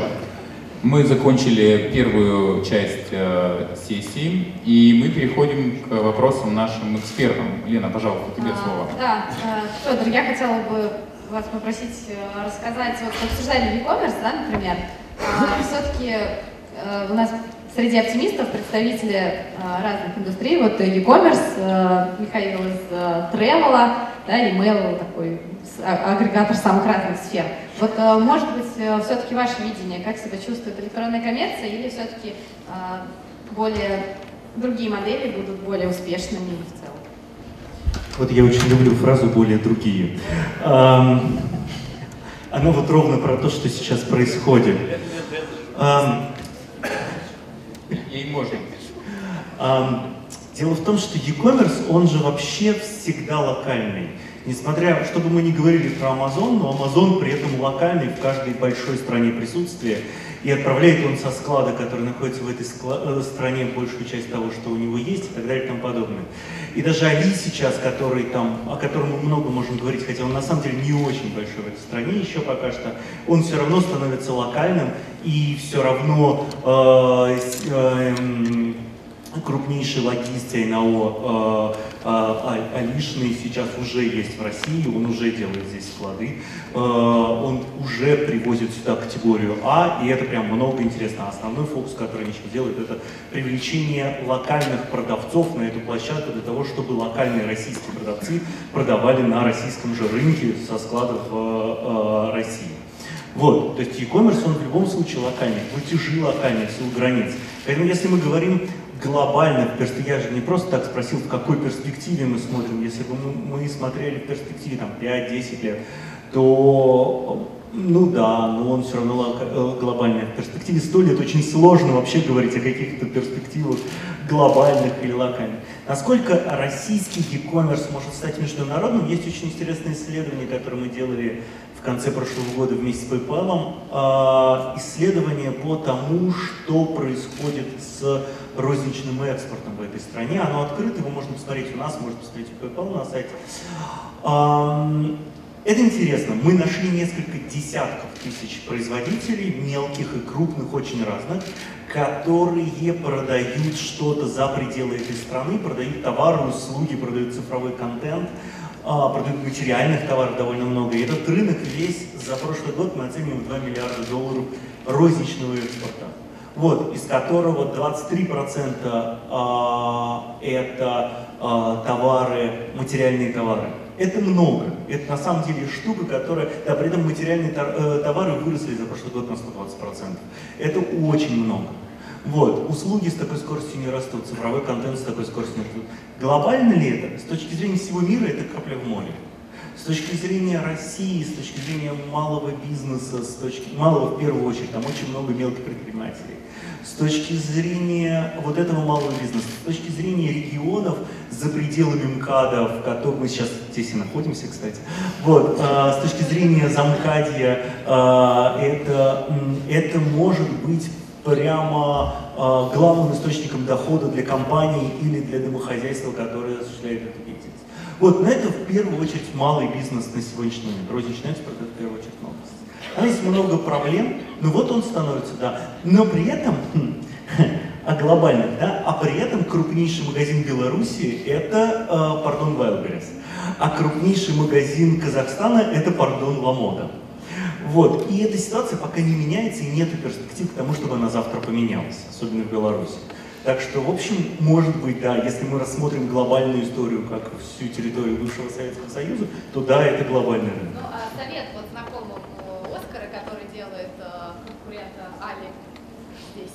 Мы закончили первую часть э, сессии, и мы переходим к вопросам нашим экспертам. Лена, пожалуйста, тебе а, слово. Да, э, Федор, я хотела бы вас попросить э, рассказать, вот обсуждали e-commerce, да, например, а, все-таки э, у нас среди оптимистов представители э, разных индустрий, вот e-commerce, э, Михаил из э, Travel, да, email такой а, агрегатор самых разных сфер. Вот, э, может быть, э, все-таки ваше видение, как себя чувствует электронная коммерция, или все-таки э, более другие модели будут более успешными в целом? Вот я очень люблю фразу «более другие». Она вот ровно про то, что сейчас происходит. Ей можно. Дело в том, что e-commerce, он же вообще всегда локальный. Несмотря, что бы мы ни говорили про Amazon, но Amazon при этом локальный в каждой большой стране присутствия, и отправляет он со склада, который находится в этой э, стране, большую часть того, что у него есть, и так далее и тому подобное. И даже Али сейчас, который там, о котором мы много можем говорить, хотя он на самом деле не очень большой в этой стране еще пока что, он все равно становится локальным, и все равно э, э, крупнейший логист ИНО э, э, Алишный сейчас уже есть в России, он уже делает здесь склады, э, он уже привозит сюда категорию А, и это прям много интересно. Основной фокус, который они сейчас делают, это привлечение локальных продавцов на эту площадку для того, чтобы локальные российские продавцы продавали на российском же рынке со складов э, э, России. Вот, то есть e-commerce, он в любом случае локальный, платежи локальные, у границ. Поэтому если мы говорим глобально я же не просто так спросил, в какой перспективе мы смотрим, если бы мы, мы смотрели в перспективе там 5-10 лет, то Ну да, но он все равно э, глобальный. В перспективе 100 лет очень сложно вообще говорить о каких-то перспективах глобальных или локальных. Насколько российский e-commerce может стать международным, есть очень интересное исследование, которое мы делали в конце прошлого года вместе с PayPal. А, исследование по тому, что происходит с розничным экспортом в этой стране. Оно открыто, его можно посмотреть у нас, можно посмотреть у PayPal на сайте. Это интересно. Мы нашли несколько десятков тысяч производителей, мелких и крупных, очень разных, которые продают что-то за пределы этой страны, продают товары, услуги, продают цифровой контент, а, продают материальных товаров довольно много. И этот рынок весь за прошлый год мы оцениваем в 2 миллиарда долларов розничного экспорта. Вот, из которого 23% а, это а, товары, материальные товары. Это много. Это на самом деле штука, которая... Да, при этом материальные э, товары выросли за прошлый год на 120%. Это очень много. Вот. Услуги с такой скоростью не растут, цифровой контент с такой скоростью не растут. Глобально ли это? С точки зрения всего мира это капля в море. С точки зрения России, с точки зрения малого бизнеса, с точки малого в первую очередь, там очень много мелких предпринимателей с точки зрения вот этого малого бизнеса, с точки зрения регионов за пределами МКАДа, в котором мы сейчас здесь и находимся, кстати, вот, э, с точки зрения замкадья, э, это, это может быть прямо э, главным источником дохода для компании или для домохозяйства, которое осуществляет эту деятельность. Вот, на это в первую очередь малый бизнес на сегодняшний момент. Розничный экспорт это в первую очередь малый бизнес. Там есть много проблем, но вот он становится, да. Но при этом, хм, а глобальных, да, а при этом крупнейший магазин Беларуси это, э, пардон, Wildberries, а крупнейший магазин Казахстана это, пардон, Ламода. Вот, и эта ситуация пока не меняется и нет перспектив к тому, чтобы она завтра поменялась, особенно в Беларуси. Так что, в общем, может быть, да, если мы рассмотрим глобальную историю, как всю территорию бывшего Советского Союза, то да, это глобальный рынок. Ну, а совет вот знакомому Оскара, который делает э, конкурента Али здесь?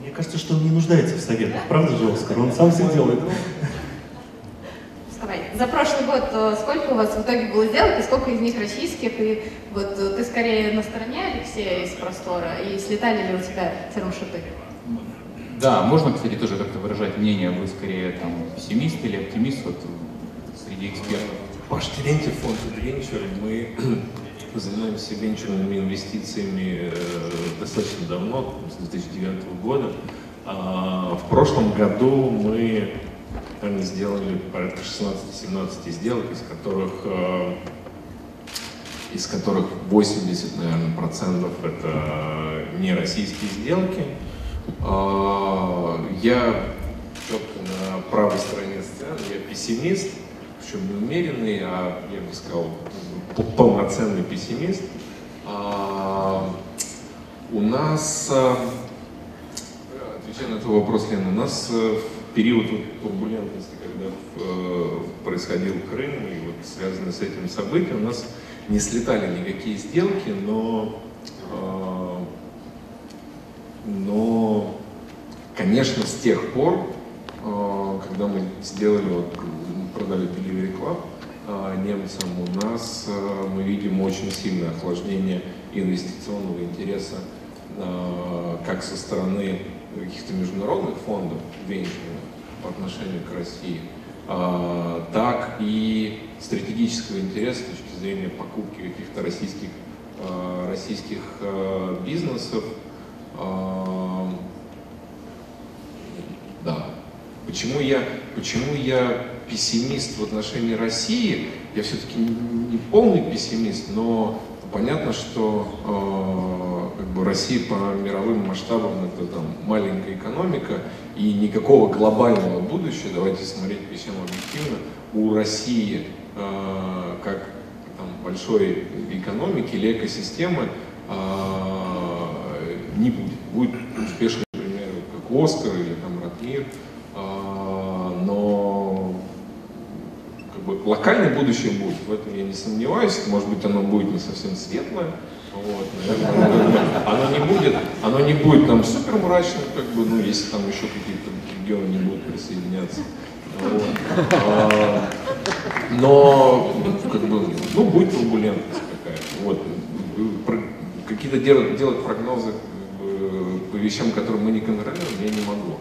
Мне кажется, что он не нуждается в советах, правда же, Оскар? Он сам все делает. Вставай. За прошлый год э, сколько у вас в итоге было сделок и сколько из них российских? И вот э, ты скорее на стороне Алексея из простора, и слетали ли у тебя термшуты? Да, можно, кстати, тоже как-то выражать мнение, вы скорее там пессимист или оптимист вот, среди экспертов. Паш Терентьев, фонд Adventure, мы занимаемся венчурными инвестициями э, достаточно давно, с 2009 года. А, в прошлом году мы наверное, сделали порядка 16-17 сделок, из которых э, из которых 80, наверное, процентов это не российские сделки. А, я четко на правой стороне сцены, я пессимист, причем не умеренный, а, я бы сказал, полноценный пессимист. А, у нас, а, отвечая на этот вопрос, Лена, у нас в период турбулентности, когда происходил Крым и вот связанные с этим события, у нас не слетали никакие сделки, но но, конечно, с тех пор, э, когда мы сделали, вот, продали Delivery Club э, немцам, у нас э, мы видим очень сильное охлаждение инвестиционного интереса как со стороны каких-то международных фондов венчурных по отношению к России, так и стратегического интереса с точки зрения покупки каких-то российских, российских бизнесов, да. Почему я, почему я пессимист в отношении России? Я все-таки не полный пессимист, но понятно, что э, как бы Россия по мировым масштабам это там маленькая экономика и никакого глобального будущего, давайте смотреть всем объективно, у России э, как там, большой экономики или экосистемы э, не будет. Будет успешный пример, как Оскар или там Ратмир, а, но как бы, локальное будущее будет, в этом я не сомневаюсь, может быть оно будет не совсем светлое, вот, наверное, оно не будет, оно не будет там супер мрачным, как бы, ну, если там еще какие-то регионы будут присоединяться. А, но, как бы, ну, будет турбулентность какая-то. Вот. какие-то делать, делать прогнозы по вещам, которые мы не контролируем, я не могу.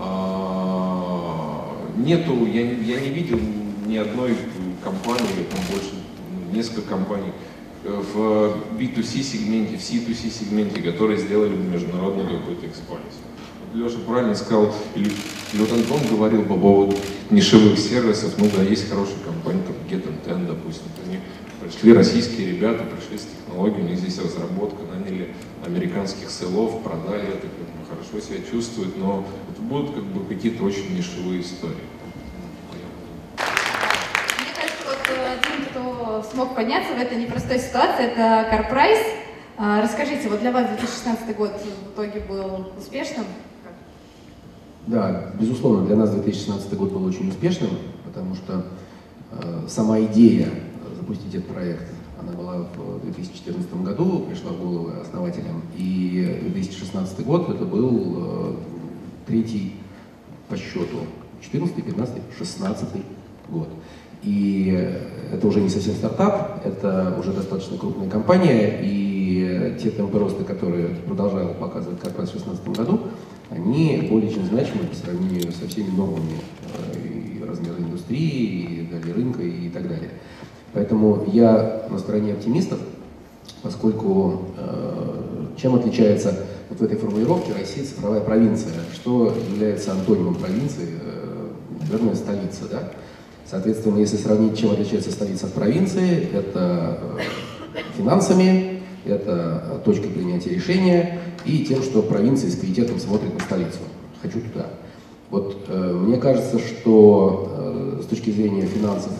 А, нету, я, я не видел ни одной компании, там больше ну, несколько компаний э, в B2C сегменте, в C2C сегменте, которые сделали международную какую-то экспансию. Леша правильно сказал, или, вот Антон говорил по поводу нишевых сервисов, ну да, есть хорошие компании, как Get Ten, допустим, они пришли российские ребята, пришли с технологией, у них здесь разработка, наняли американских селов, продали это, как бы, хорошо себя чувствуют, но это будут как бы какие-то очень нишевые истории. Мне кажется, вот один, кто смог подняться в этой непростой ситуации, это CarPrice. А, расскажите, вот для вас 2016 год в итоге был успешным? Да, безусловно, для нас 2016 год был очень успешным, потому что э, сама идея запустить этот проект, она была в 2014 году, пришла в голову основателям, и 2016 год это был э, третий по счету, 14, 15, 16 год. И это уже не совсем стартап, это уже достаточно крупная компания, и те темпы роста, которые продолжал показывать как раз в 2016 году, они более чем значимы по сравнению со всеми новыми э, и размерами индустрии, и далее рынка и так далее. Поэтому я на стороне оптимистов, поскольку э, чем отличается вот в этой формулировке Россия цифровая провинция, что является антонимом провинции, э, наверное, столица, да? Соответственно, если сравнить, чем отличается столица от провинции, это э, финансами, это э, точкой принятия решения и тем, что провинция с пиететом смотрит на столицу. Хочу туда. Вот э, мне кажется, что э, с точки зрения финансов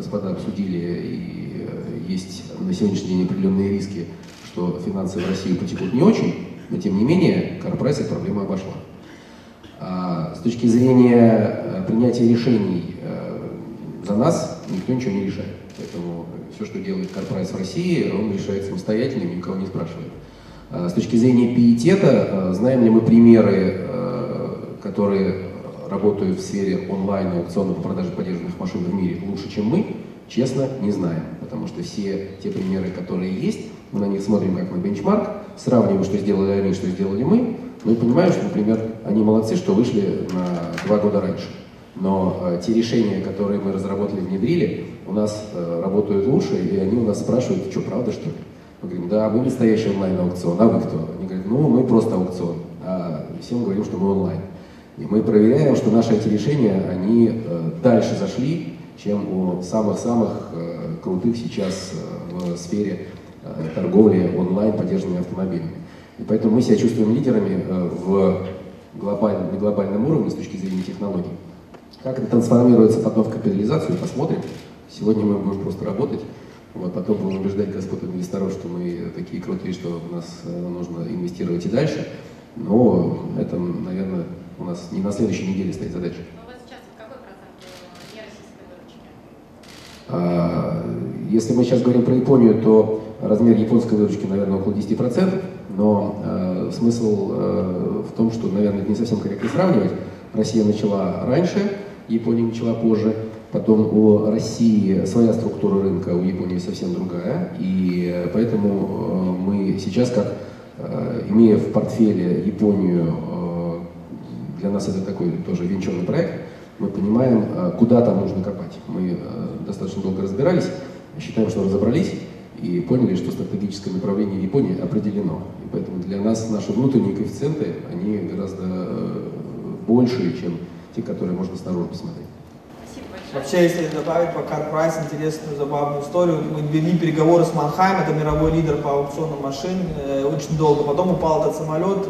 господа обсудили и э, есть на сегодняшний день определенные риски, что финансы в России потекут не очень, но тем не менее корпорация проблема обошла. А с точки зрения э, принятия решений э, за нас никто ничего не решает. Поэтому все, что делает корпорация в России, он решает самостоятельно никого не спрашивает. А с точки зрения пиетета, знаем ли мы примеры, которые работают в сфере онлайн-аукциона по продаже поддержанных машин в мире лучше, чем мы, честно, не знаем. Потому что все те примеры, которые есть, мы на них смотрим как на бенчмарк, сравниваем, что сделали они, что сделали мы, ну и понимаем, что, например, они молодцы, что вышли на два года раньше. Но э, те решения, которые мы разработали, внедрили, у нас э, работают лучше, и они у нас спрашивают, что, правда, что ли? Мы говорим, да, мы настоящий онлайн-аукцион, а вы кто? Они говорят, ну, мы просто аукцион, а всем говорим, что мы онлайн. И мы проверяем, что наши эти решения, они э, дальше зашли, чем у самых-самых э, крутых сейчас э, в сфере торговли онлайн поддержанными автомобилями. И поэтому мы себя чувствуем лидерами в глобальном, на глобальном уровне с точки зрения технологий. Как это трансформируется потом в капитализацию, посмотрим. Сегодня мы будем просто работать, вот, потом будем убеждать господ инвесторов, что мы такие крутые, что у нас нужно инвестировать и дальше. Но это, наверное, у нас не на следующей неделе стоит задача. А, если мы сейчас говорим про Японию, то размер японской выручки, наверное, около 10%, но э, смысл э, в том, что, наверное, это не совсем корректно сравнивать. Россия начала раньше, Япония начала позже, потом у России своя структура рынка, у Японии совсем другая, и поэтому э, мы сейчас, как э, имея в портфеле Японию, э, для нас это такой тоже венчурный проект, мы понимаем, э, куда там нужно копать. Мы э, достаточно долго разбирались, считаем, что разобрались, и поняли, что стратегическое направление Японии определено. И поэтому для нас наши внутренние коэффициенты, они гораздо э, больше, чем те, которые можно снаружи посмотреть. Вообще, если добавить по CarPrice интересную, забавную историю, мы вели переговоры с Манхайм, это мировой лидер по аукционам машин, э, очень долго. Потом упал этот самолет,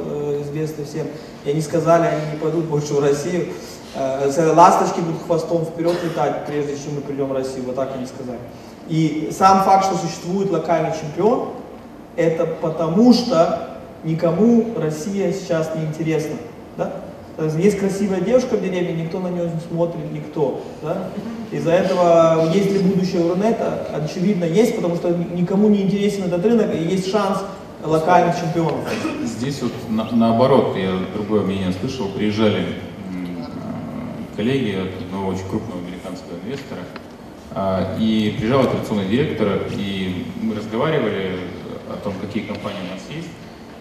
э, известный всем, и они сказали, они не пойдут больше в Россию. Э, ласточки будут хвостом вперед летать, прежде чем мы придем в Россию, вот так они сказали. И сам факт, что существует локальный чемпион, это потому что никому Россия сейчас не интересна. Да? Есть красивая девушка в деревне, никто на нее не смотрит, никто. Да? Из-за этого есть ли будущее у Рунета? Очевидно, есть, потому что никому не интересен этот рынок, и есть шанс локальных чемпионов. Здесь вот на, наоборот, я другое мнение слышал, приезжали коллеги от одного очень крупного американского инвестора, а, и приезжал операционный директор, и мы разговаривали о том, какие компании у нас есть.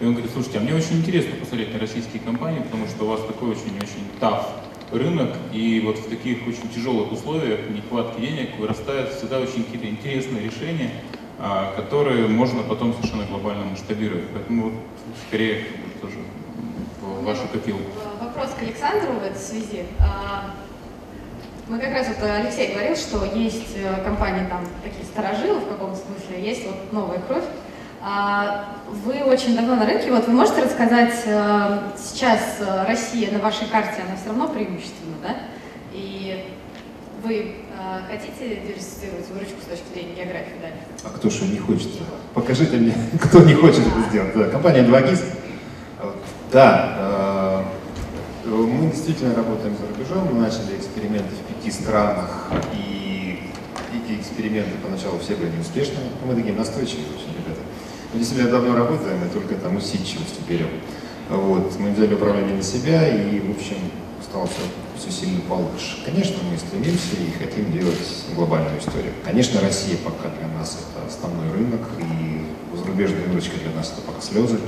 И он говорит, слушайте, а мне очень интересно посмотреть на российские компании, потому что у вас такой очень-очень таф рынок, и вот в таких очень тяжелых условиях нехватки денег вырастают всегда очень какие-то интересные решения, которые можно потом совершенно глобально масштабировать. Поэтому вот скорее тоже в вашу копилку. Вопрос к Александру в этой связи. А, мы как раз вот Алексей говорил, что есть э, компании там такие старожилы в каком смысле, есть вот новая кровь. А, вы очень давно на рынке, вот вы можете рассказать, э, сейчас э, Россия на вашей карте, она все равно преимущественна, да? И вы э, хотите диверсифицировать выручку с точки зрения географии далее? А кто же не хочет? Покажите мне, кто не хочет это сделать. Да, компания Двагиз. Да, мы действительно работаем за рубежом, мы начали эксперименты в пяти странах, и эти эксперименты поначалу все были неуспешными. Мы такие настойчивые очень ребята. Мы действительно давно работаем, и только там усидчивостью берем. Вот, мы взяли управление на себя, и, в общем, стало все, все сильно получше. Конечно, мы стремимся и хотим делать глобальную историю. Конечно, Россия пока для нас это основной рынок, и зарубежная выручка для нас это пока слезы.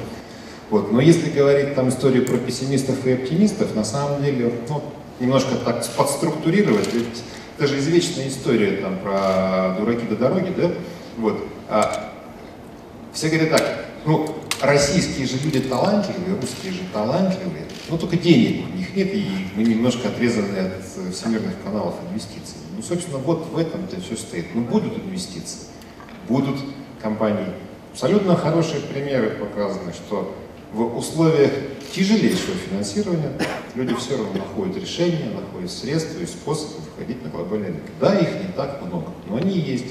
Вот. Но если говорить там историю про пессимистов и оптимистов, на самом деле, ну, немножко так подструктурировать, ведь это же извечная история там про дураки до дороги, да? Вот. А все говорят так, ну, российские же люди талантливые, русские же талантливые, но только денег у них нет, и мы немножко отрезаны от всемирных каналов инвестиций. Ну, собственно, вот в этом-то все стоит. Ну, будут инвестиции, будут компании. Абсолютно хорошие примеры показаны, что в условиях тяжелейшего финансирования люди все равно находят решения, находят средства и способы входить на глобальный рынок. Да, их не так много, но они есть.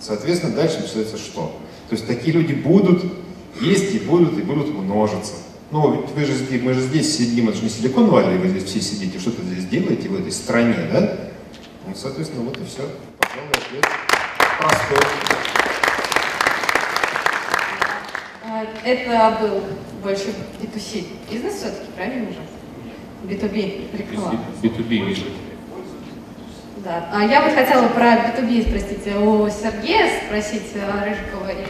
Соответственно, дальше начинается что? То есть такие люди будут, есть и будут, и будут множиться. Ну, вы же мы же здесь сидим, это же не Силикон Валли, вы здесь все сидите, что-то здесь делаете в этой стране, да? Ну, соответственно, вот и все. Пожалуй, ответ простой. А, это был больше B2C бизнес все-таки, правильно же? B2B реклама. B2B Да. А я бы хотела про B2B спросить у Сергея, спросить э, Рыжикова из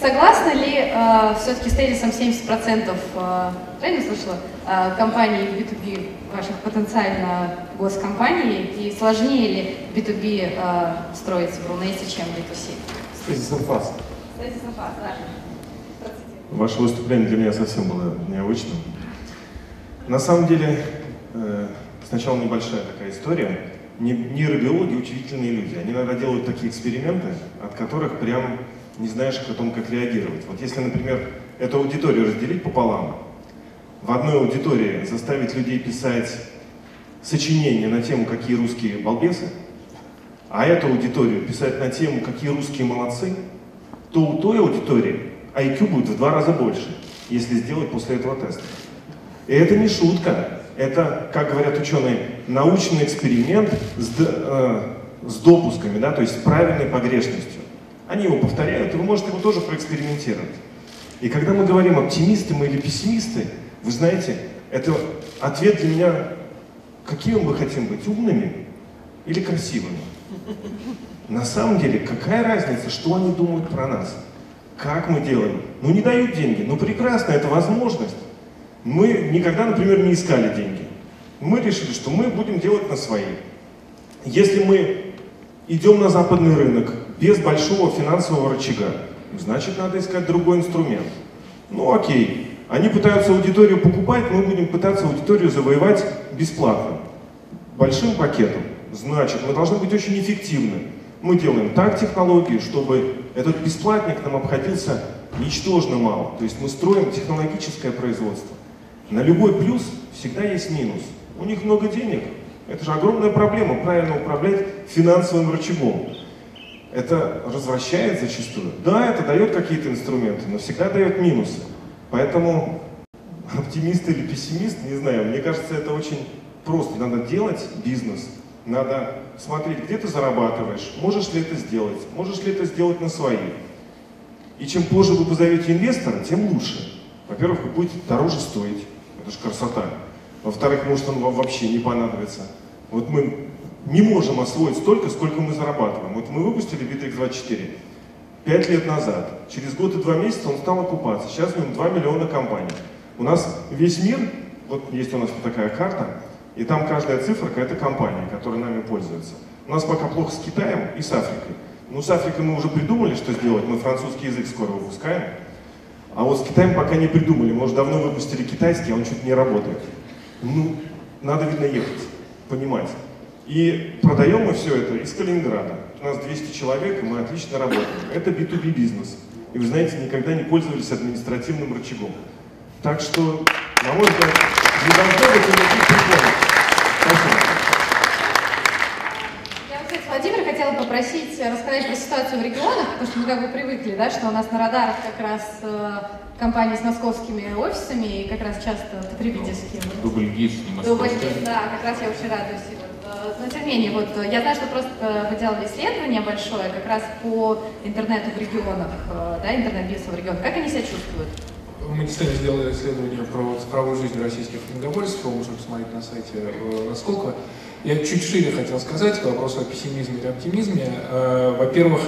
Согласны ли э, все-таки с тезисом 70%, э, правильно слышала, э, компаний B2B, ваших потенциально госкомпаний, и сложнее ли B2B э, строить в Рунете, чем B2C? С тезисом ФАС. С тезисом ФАС, да. Ваше выступление для меня совсем было необычным. На самом деле, э, сначала небольшая такая история. Нейробиологи удивительные люди. Они иногда делают такие эксперименты, от которых прям не знаешь о том, как реагировать. Вот если, например, эту аудиторию разделить пополам, в одной аудитории заставить людей писать сочинения на тему «Какие русские балбесы», а эту аудиторию писать на тему «Какие русские молодцы», то у той аудитории IQ будет в два раза больше, если сделать после этого теста. И это не шутка, это, как говорят ученые, научный эксперимент с, э, с допусками, да, то есть с правильной погрешностью. Они его повторяют, и вы можете его тоже проэкспериментировать. И когда мы говорим, оптимисты мы или пессимисты, вы знаете, это ответ для меня, какими мы хотим быть, умными или красивыми. На самом деле, какая разница, что они думают про нас? Как мы делаем? Ну не дают деньги, ну прекрасно, это возможность. Мы никогда, например, не искали деньги. Мы решили, что мы будем делать на свои. Если мы идем на западный рынок без большого финансового рычага, значит надо искать другой инструмент. Ну окей, они пытаются аудиторию покупать, мы будем пытаться аудиторию завоевать бесплатно, большим пакетом. Значит, мы должны быть очень эффективны. Мы делаем так технологии, чтобы этот бесплатник нам обходился ничтожно мало. То есть мы строим технологическое производство. На любой плюс всегда есть минус. У них много денег. Это же огромная проблема, правильно управлять финансовым рычагом. Это развращает зачастую. Да, это дает какие-то инструменты, но всегда дает минусы. Поэтому оптимист или пессимист, не знаю, мне кажется, это очень просто. Надо делать бизнес, надо смотреть, где ты зарабатываешь, можешь ли это сделать, можешь ли это сделать на свои. И чем позже вы позовете инвестора, тем лучше. Во-первых, вы будете дороже стоить, это же красота. Во-вторых, может он вам вообще не понадобится. Вот мы не можем освоить столько, сколько мы зарабатываем. Вот мы выпустили Bittrex 24. пять лет назад. Через год и два месяца он стал окупаться. Сейчас в нем 2 миллиона компаний. У нас весь мир, вот есть у нас вот такая карта, и там каждая циферка это компания, которая нами пользуется. У нас пока плохо с Китаем и с Африкой. Ну, с Африкой мы уже придумали, что сделать, мы французский язык скоро выпускаем. А вот с Китаем пока не придумали. Может, давно выпустили китайский, а он чуть не работает. Ну, надо, видно, ехать, понимать. И продаем мы все это из Калининграда. У нас 200 человек, и мы отлично работаем. Это B2B бизнес. И вы знаете, никогда не пользовались административным рычагом. Так что, на мой взгляд, не должно быть никаких приколов. Спасибо. Я, кстати, Владимир хотела попросить рассказать про ситуацию в регионах, потому что мы как бы привыкли, да, что у нас на радарах как раз э, компании с московскими офисами и как раз часто потребительские. Дубль ГИС, не Дубль московский. ГИС, да, как раз я очень радуюсь. Э, Но тем не менее, вот э, я знаю, что просто э, вы делали исследование большое как раз по интернету в регионах, да, интернет-бизнесу в регионах. Как они себя чувствуют? Мы действительно сделали исследование про цифровую жизнь российских книгобольств, вы можете посмотреть на сайте «Насколько». Я чуть шире хотел сказать к вопросу о пессимизме или оптимизме. Во-первых,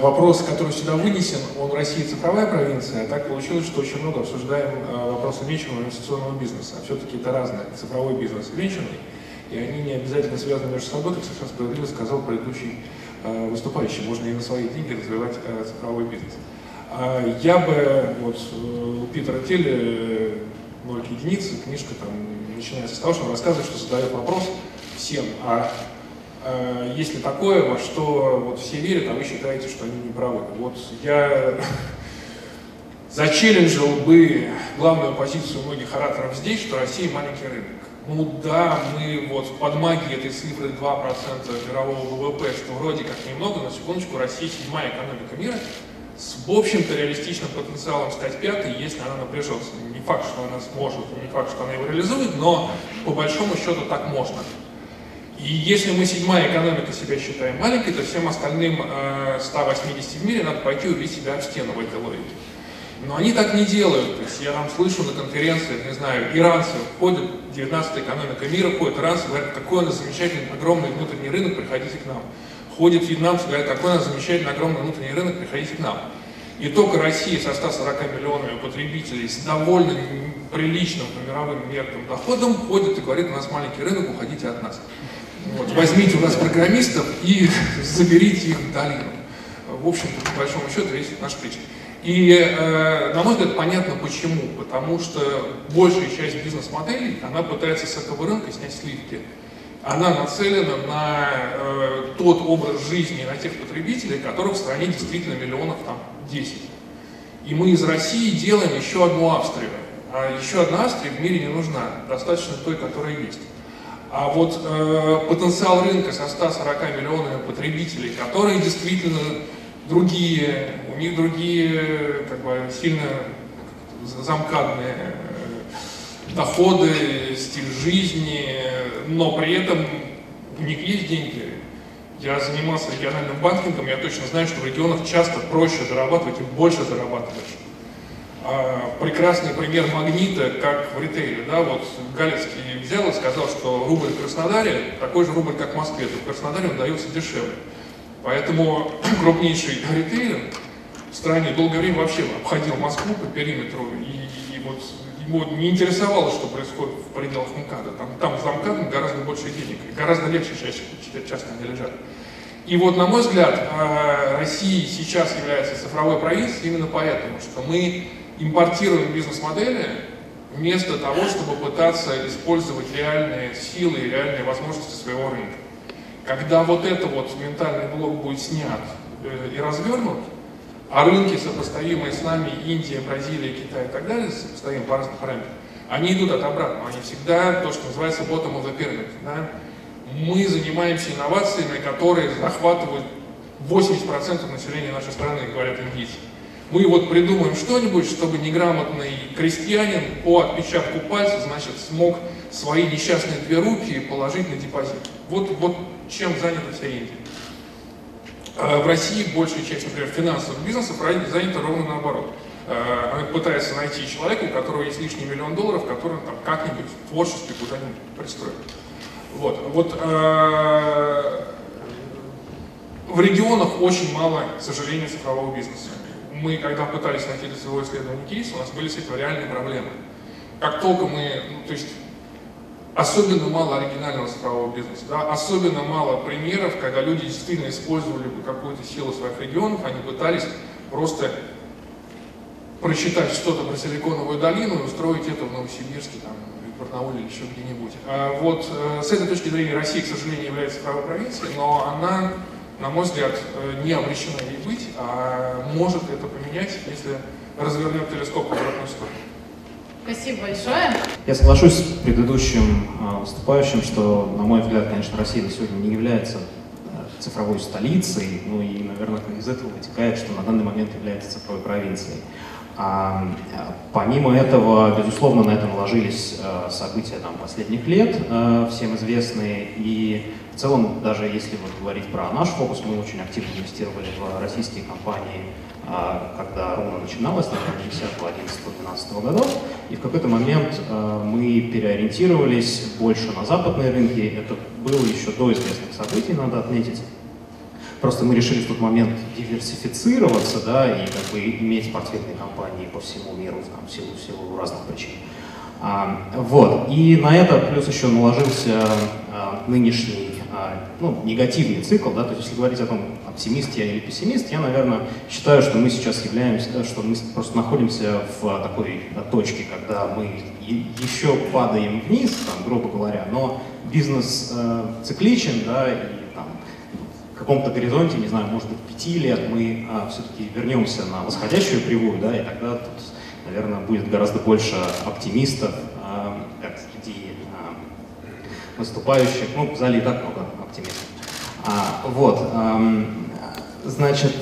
вопрос, который сюда вынесен, он Россия цифровая провинция, а так получилось, что очень много обсуждаем вопросы венчурного инвестиционного бизнеса. Все-таки это разное, цифровой бизнес и венчурный, и они не обязательно связаны между собой, как совершенно справедливо сказал предыдущий э, выступающий. Можно и на свои деньги развивать э, цифровой бизнес. А Я бы, вот э, у Питера Телли э, «Ноль к единице», книжка там начинается с того, что он рассказывает, что задает вопрос всем, а э, есть ли такое, во что вот все верят, а вы считаете, что они не правы. Вот я зачелленджил бы главную позицию многих ораторов здесь, что Россия маленький рынок. Ну да, мы вот под магией этой цифры 2% мирового ВВП, что вроде как немного, но секундочку, Россия седьмая экономика мира, с, в общем-то, реалистичным потенциалом стать пятой, если она напряжется. Не факт, что она сможет, не факт, что она его реализует, но по большому счету так можно. И если мы седьмая экономика себя считаем маленькой, то всем остальным э, 180 в мире надо пойти убить себя об стену в этой логике. Но они так не делают. То есть я там слышу на конференциях, не знаю, иранцы ходят, 19-я экономика мира ходит, иранцы говорят, какой у нас замечательный, огромный внутренний рынок, приходите к нам. Ходят вьетнамцы, говорят, какой у нас замечательный, огромный внутренний рынок, приходите к нам. И только Россия со 140 миллионами потребителей с довольно приличным по мировым меркам доходом ходит и говорит, у нас маленький рынок, уходите от нас. Вот, возьмите у нас программистов и заберите их в долину. В общем-то, по большому счету, весь наш плечи. И, э, на мой взгляд, понятно почему. Потому что большая часть бизнес-моделей, она пытается с этого рынка снять сливки. Она нацелена на э, тот образ жизни, на тех потребителей, которых в стране действительно миллионов там 10. И мы из России делаем еще одну Австрию. А еще одна Австрия в мире не нужна. Достаточно той, которая есть. А вот э, потенциал рынка со 140 миллионами потребителей, которые действительно другие, у них другие как бы сильно замкадные э, доходы, стиль жизни, но при этом у них есть деньги. Я занимался региональным банкингом, я точно знаю, что в регионах часто проще зарабатывать и больше зарабатываешь. А, прекрасный пример магнита, как в ритейле. Да? Вот Галицкий взял и сказал, что рубль в Краснодаре такой же рубль, как в Москве, то в Краснодаре он дается дешевле. Поэтому крупнейший ритейлер в стране долгое время вообще обходил Москву по периметру, и, и вот ему не интересовало, что происходит в пределах МКАДа. Там, там за МКАДом гораздо больше денег, гораздо легче чаще, часто они лежат. И вот, на мой взгляд, Россия сейчас является цифровой провинцией именно поэтому, что мы импортируем бизнес-модели вместо того, чтобы пытаться использовать реальные силы и реальные возможности своего рынка. Когда вот это вот ментальный блок будет снят э, и развернут, а рынки, сопоставимые с нами, Индия, Бразилия, Китай и так далее, сопоставимые по разным параметрам, они идут от обратного, они всегда то, что называется bottom of the pyramid. Да? Мы занимаемся инновациями, которые захватывают 80% населения нашей страны, говорят индийцы. Мы вот придумаем что-нибудь, чтобы неграмотный крестьянин по отпечатку пальца, значит, смог свои несчастные две руки положить на депозит. Вот, вот чем занята вся Индия. А в России большая часть, например, финансовых бизнесов занята ровно наоборот. Она пытается найти человека, у которого есть лишний миллион долларов, который там как-нибудь в творчестве куда-нибудь пристроит. Вот, вот в регионах очень мало, к сожалению, цифрового бизнеса. Мы, когда пытались найти для своего исследования кейс, у нас были с этим реальные проблемы. Как только мы, ну, то есть особенно мало оригинального цифрового бизнеса, да, особенно мало примеров, когда люди действительно использовали какую-то силу своих регионов, они пытались просто прочитать что-то про Силиконовую долину и устроить это в Новосибирске, там, в Барнауле или еще где-нибудь. А вот э, с этой точки зрения Россия, к сожалению, является цифровой провинцией, но она, на мой взгляд, э, не обречена ей быть, а может это поменять, если развернет телескоп в обратную сторону. Спасибо большое. Я соглашусь с предыдущим э, выступающим, что, на мой взгляд, конечно, Россия на сегодня не является э, цифровой столицей, ну и, наверное, из этого вытекает, что на данный момент является цифровой провинцией. А, помимо этого, безусловно, на это наложились события там, последних лет, всем известные, и в целом, даже если вот говорить про наш фокус, мы очень активно инвестировали в российские компании, когда ровно начиналось, наверное, 10, 11, 12 годов, и в какой-то момент э, мы переориентировались больше на западные рынки, это было еще до известных событий, надо отметить, Просто мы решили в тот момент диверсифицироваться, да, и как бы иметь портфельные компании по всему миру, там, в силу, в силу разных причин. А, вот, и на это плюс еще наложился а, нынешний а, ну, негативный цикл, да, то есть если говорить о том, оптимист я или пессимист, я, наверное, считаю, что мы сейчас являемся, что мы просто находимся в такой точке, когда мы еще падаем вниз, там, грубо говоря, но бизнес э, цикличен, да, и каком-то горизонте, не знаю, может быть, пяти лет, мы а, все-таки вернемся на восходящую кривую, да, и тогда тут, наверное, будет гораздо больше оптимистов, среди а, выступающих. Ну, в зале и так много оптимистов. А, вот, а, значит,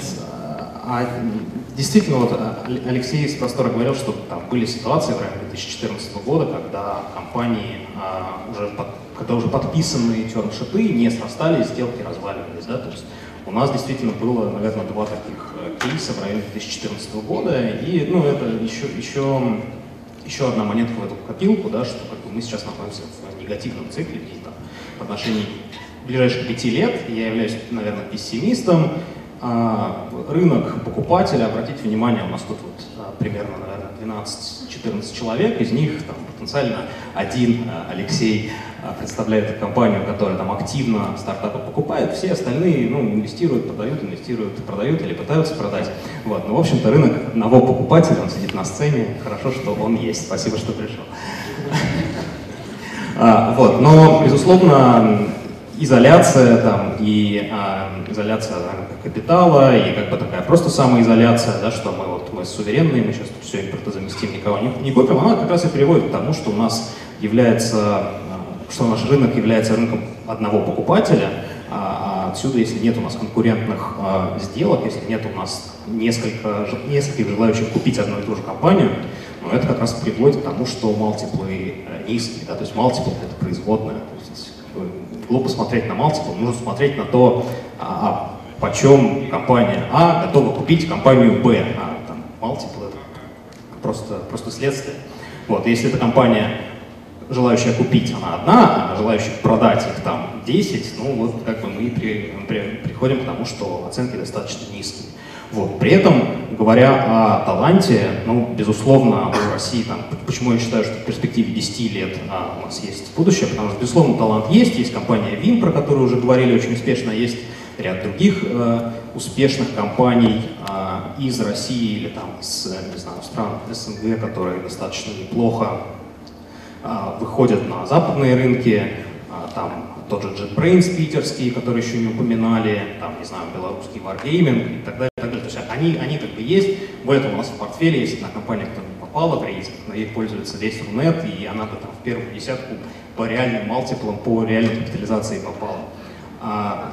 а, действительно, вот Алексей из простора говорил, что там были ситуации в районе 2014 года, когда компании а, уже под когда уже подписанные термшиты не срастались, сделки разваливались. Да? То есть у нас действительно было, наверное, два таких кейса в районе 2014 года, и ну, это еще, еще, еще одна монетка в эту копилку, да, что как бы, мы сейчас находимся в негативном цикле там, в отношении ближайших пяти лет. Я являюсь, наверное, пессимистом. А, рынок покупателя, обратите внимание, у нас тут вот а, примерно, наверное, 12-14 человек, из них там, потенциально один а, Алексей а, представляет компанию, которая там активно стартапы покупает, все остальные ну, инвестируют, продают, инвестируют, продают или пытаются продать. Вот. Но, в общем-то, рынок одного покупателя, он сидит на сцене, хорошо, что он есть. Спасибо, что пришел. А, вот. Но, безусловно, изоляция там, и а, изоляция капитала, и как бы такая просто самоизоляция, да, что мы мы суверенные, мы сейчас тут все импортозаместим, никого не, не купим, она как раз и приводит к тому, что у нас является что наш рынок является рынком одного покупателя, а, а отсюда, если нет у нас конкурентных а, сделок, если нет у нас несколько, нескольких желающих купить одну и ту же компанию, ну, это как раз приводит к тому, что мультиплы э, низкие, да, то есть мультипл это производная, то есть как бы, глупо смотреть на мультипл, нужно смотреть на то, а, почем компания А готова купить компанию Б, а это просто, просто следствие. Вот, если эта компания желающая купить, она одна, а желающих продать их там 10, ну вот как бы мы при, при, приходим к тому, что оценки достаточно низкие. Вот. При этом, говоря о таланте, ну, безусловно, в России, там, почему я считаю, что в перспективе 10 лет а, у нас есть будущее, потому что, безусловно, талант есть, есть компания Vim, про которую уже говорили очень успешно, есть ряд других э, успешных компаний э, из России или там из, не знаю, стран СНГ, которые достаточно неплохо а, выходят на западные рынки, а, там тот же JetBrains питерский, который еще не упоминали, там, не знаю, белорусский Wargaming и так далее. И так далее. То есть они, они как бы есть, в этом у нас в портфеле есть одна компания, которая не попала в рейтинг, но ей пользуется весь Рунет, и она бы там в первую десятку по реальным мультиплам, по реальной капитализации попала. А,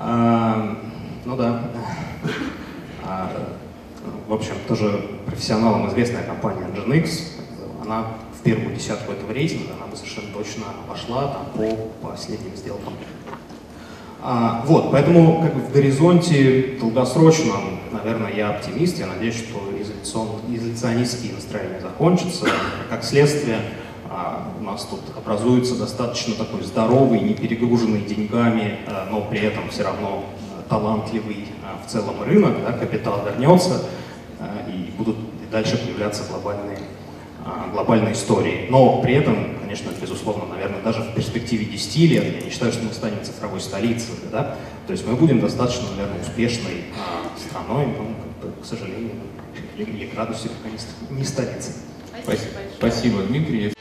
ну да. А, в общем, тоже профессионалам известная компания Nginx, она в первую десятку этого рейтинга, она бы совершенно точно вошла там, по последним сделкам. А, вот, поэтому как бы в горизонте долгосрочном, наверное, я оптимист, я надеюсь, что изоляцион, изоляционистские настроения закончатся, как следствие а, у нас тут образуется достаточно такой здоровый, не перегруженный деньгами, а, но при этом все равно а, талантливый в целом рынок, да, капитал вернется, и будут дальше появляться глобальные, глобальные истории. Но при этом, конечно, безусловно, наверное, даже в перспективе 10 лет я не считаю, что мы станем цифровой столицей. Да? То есть мы будем достаточно, наверное, успешной страной, но, к сожалению, или к радости, пока не ст- не столицей. Спасибо, Дмитрий.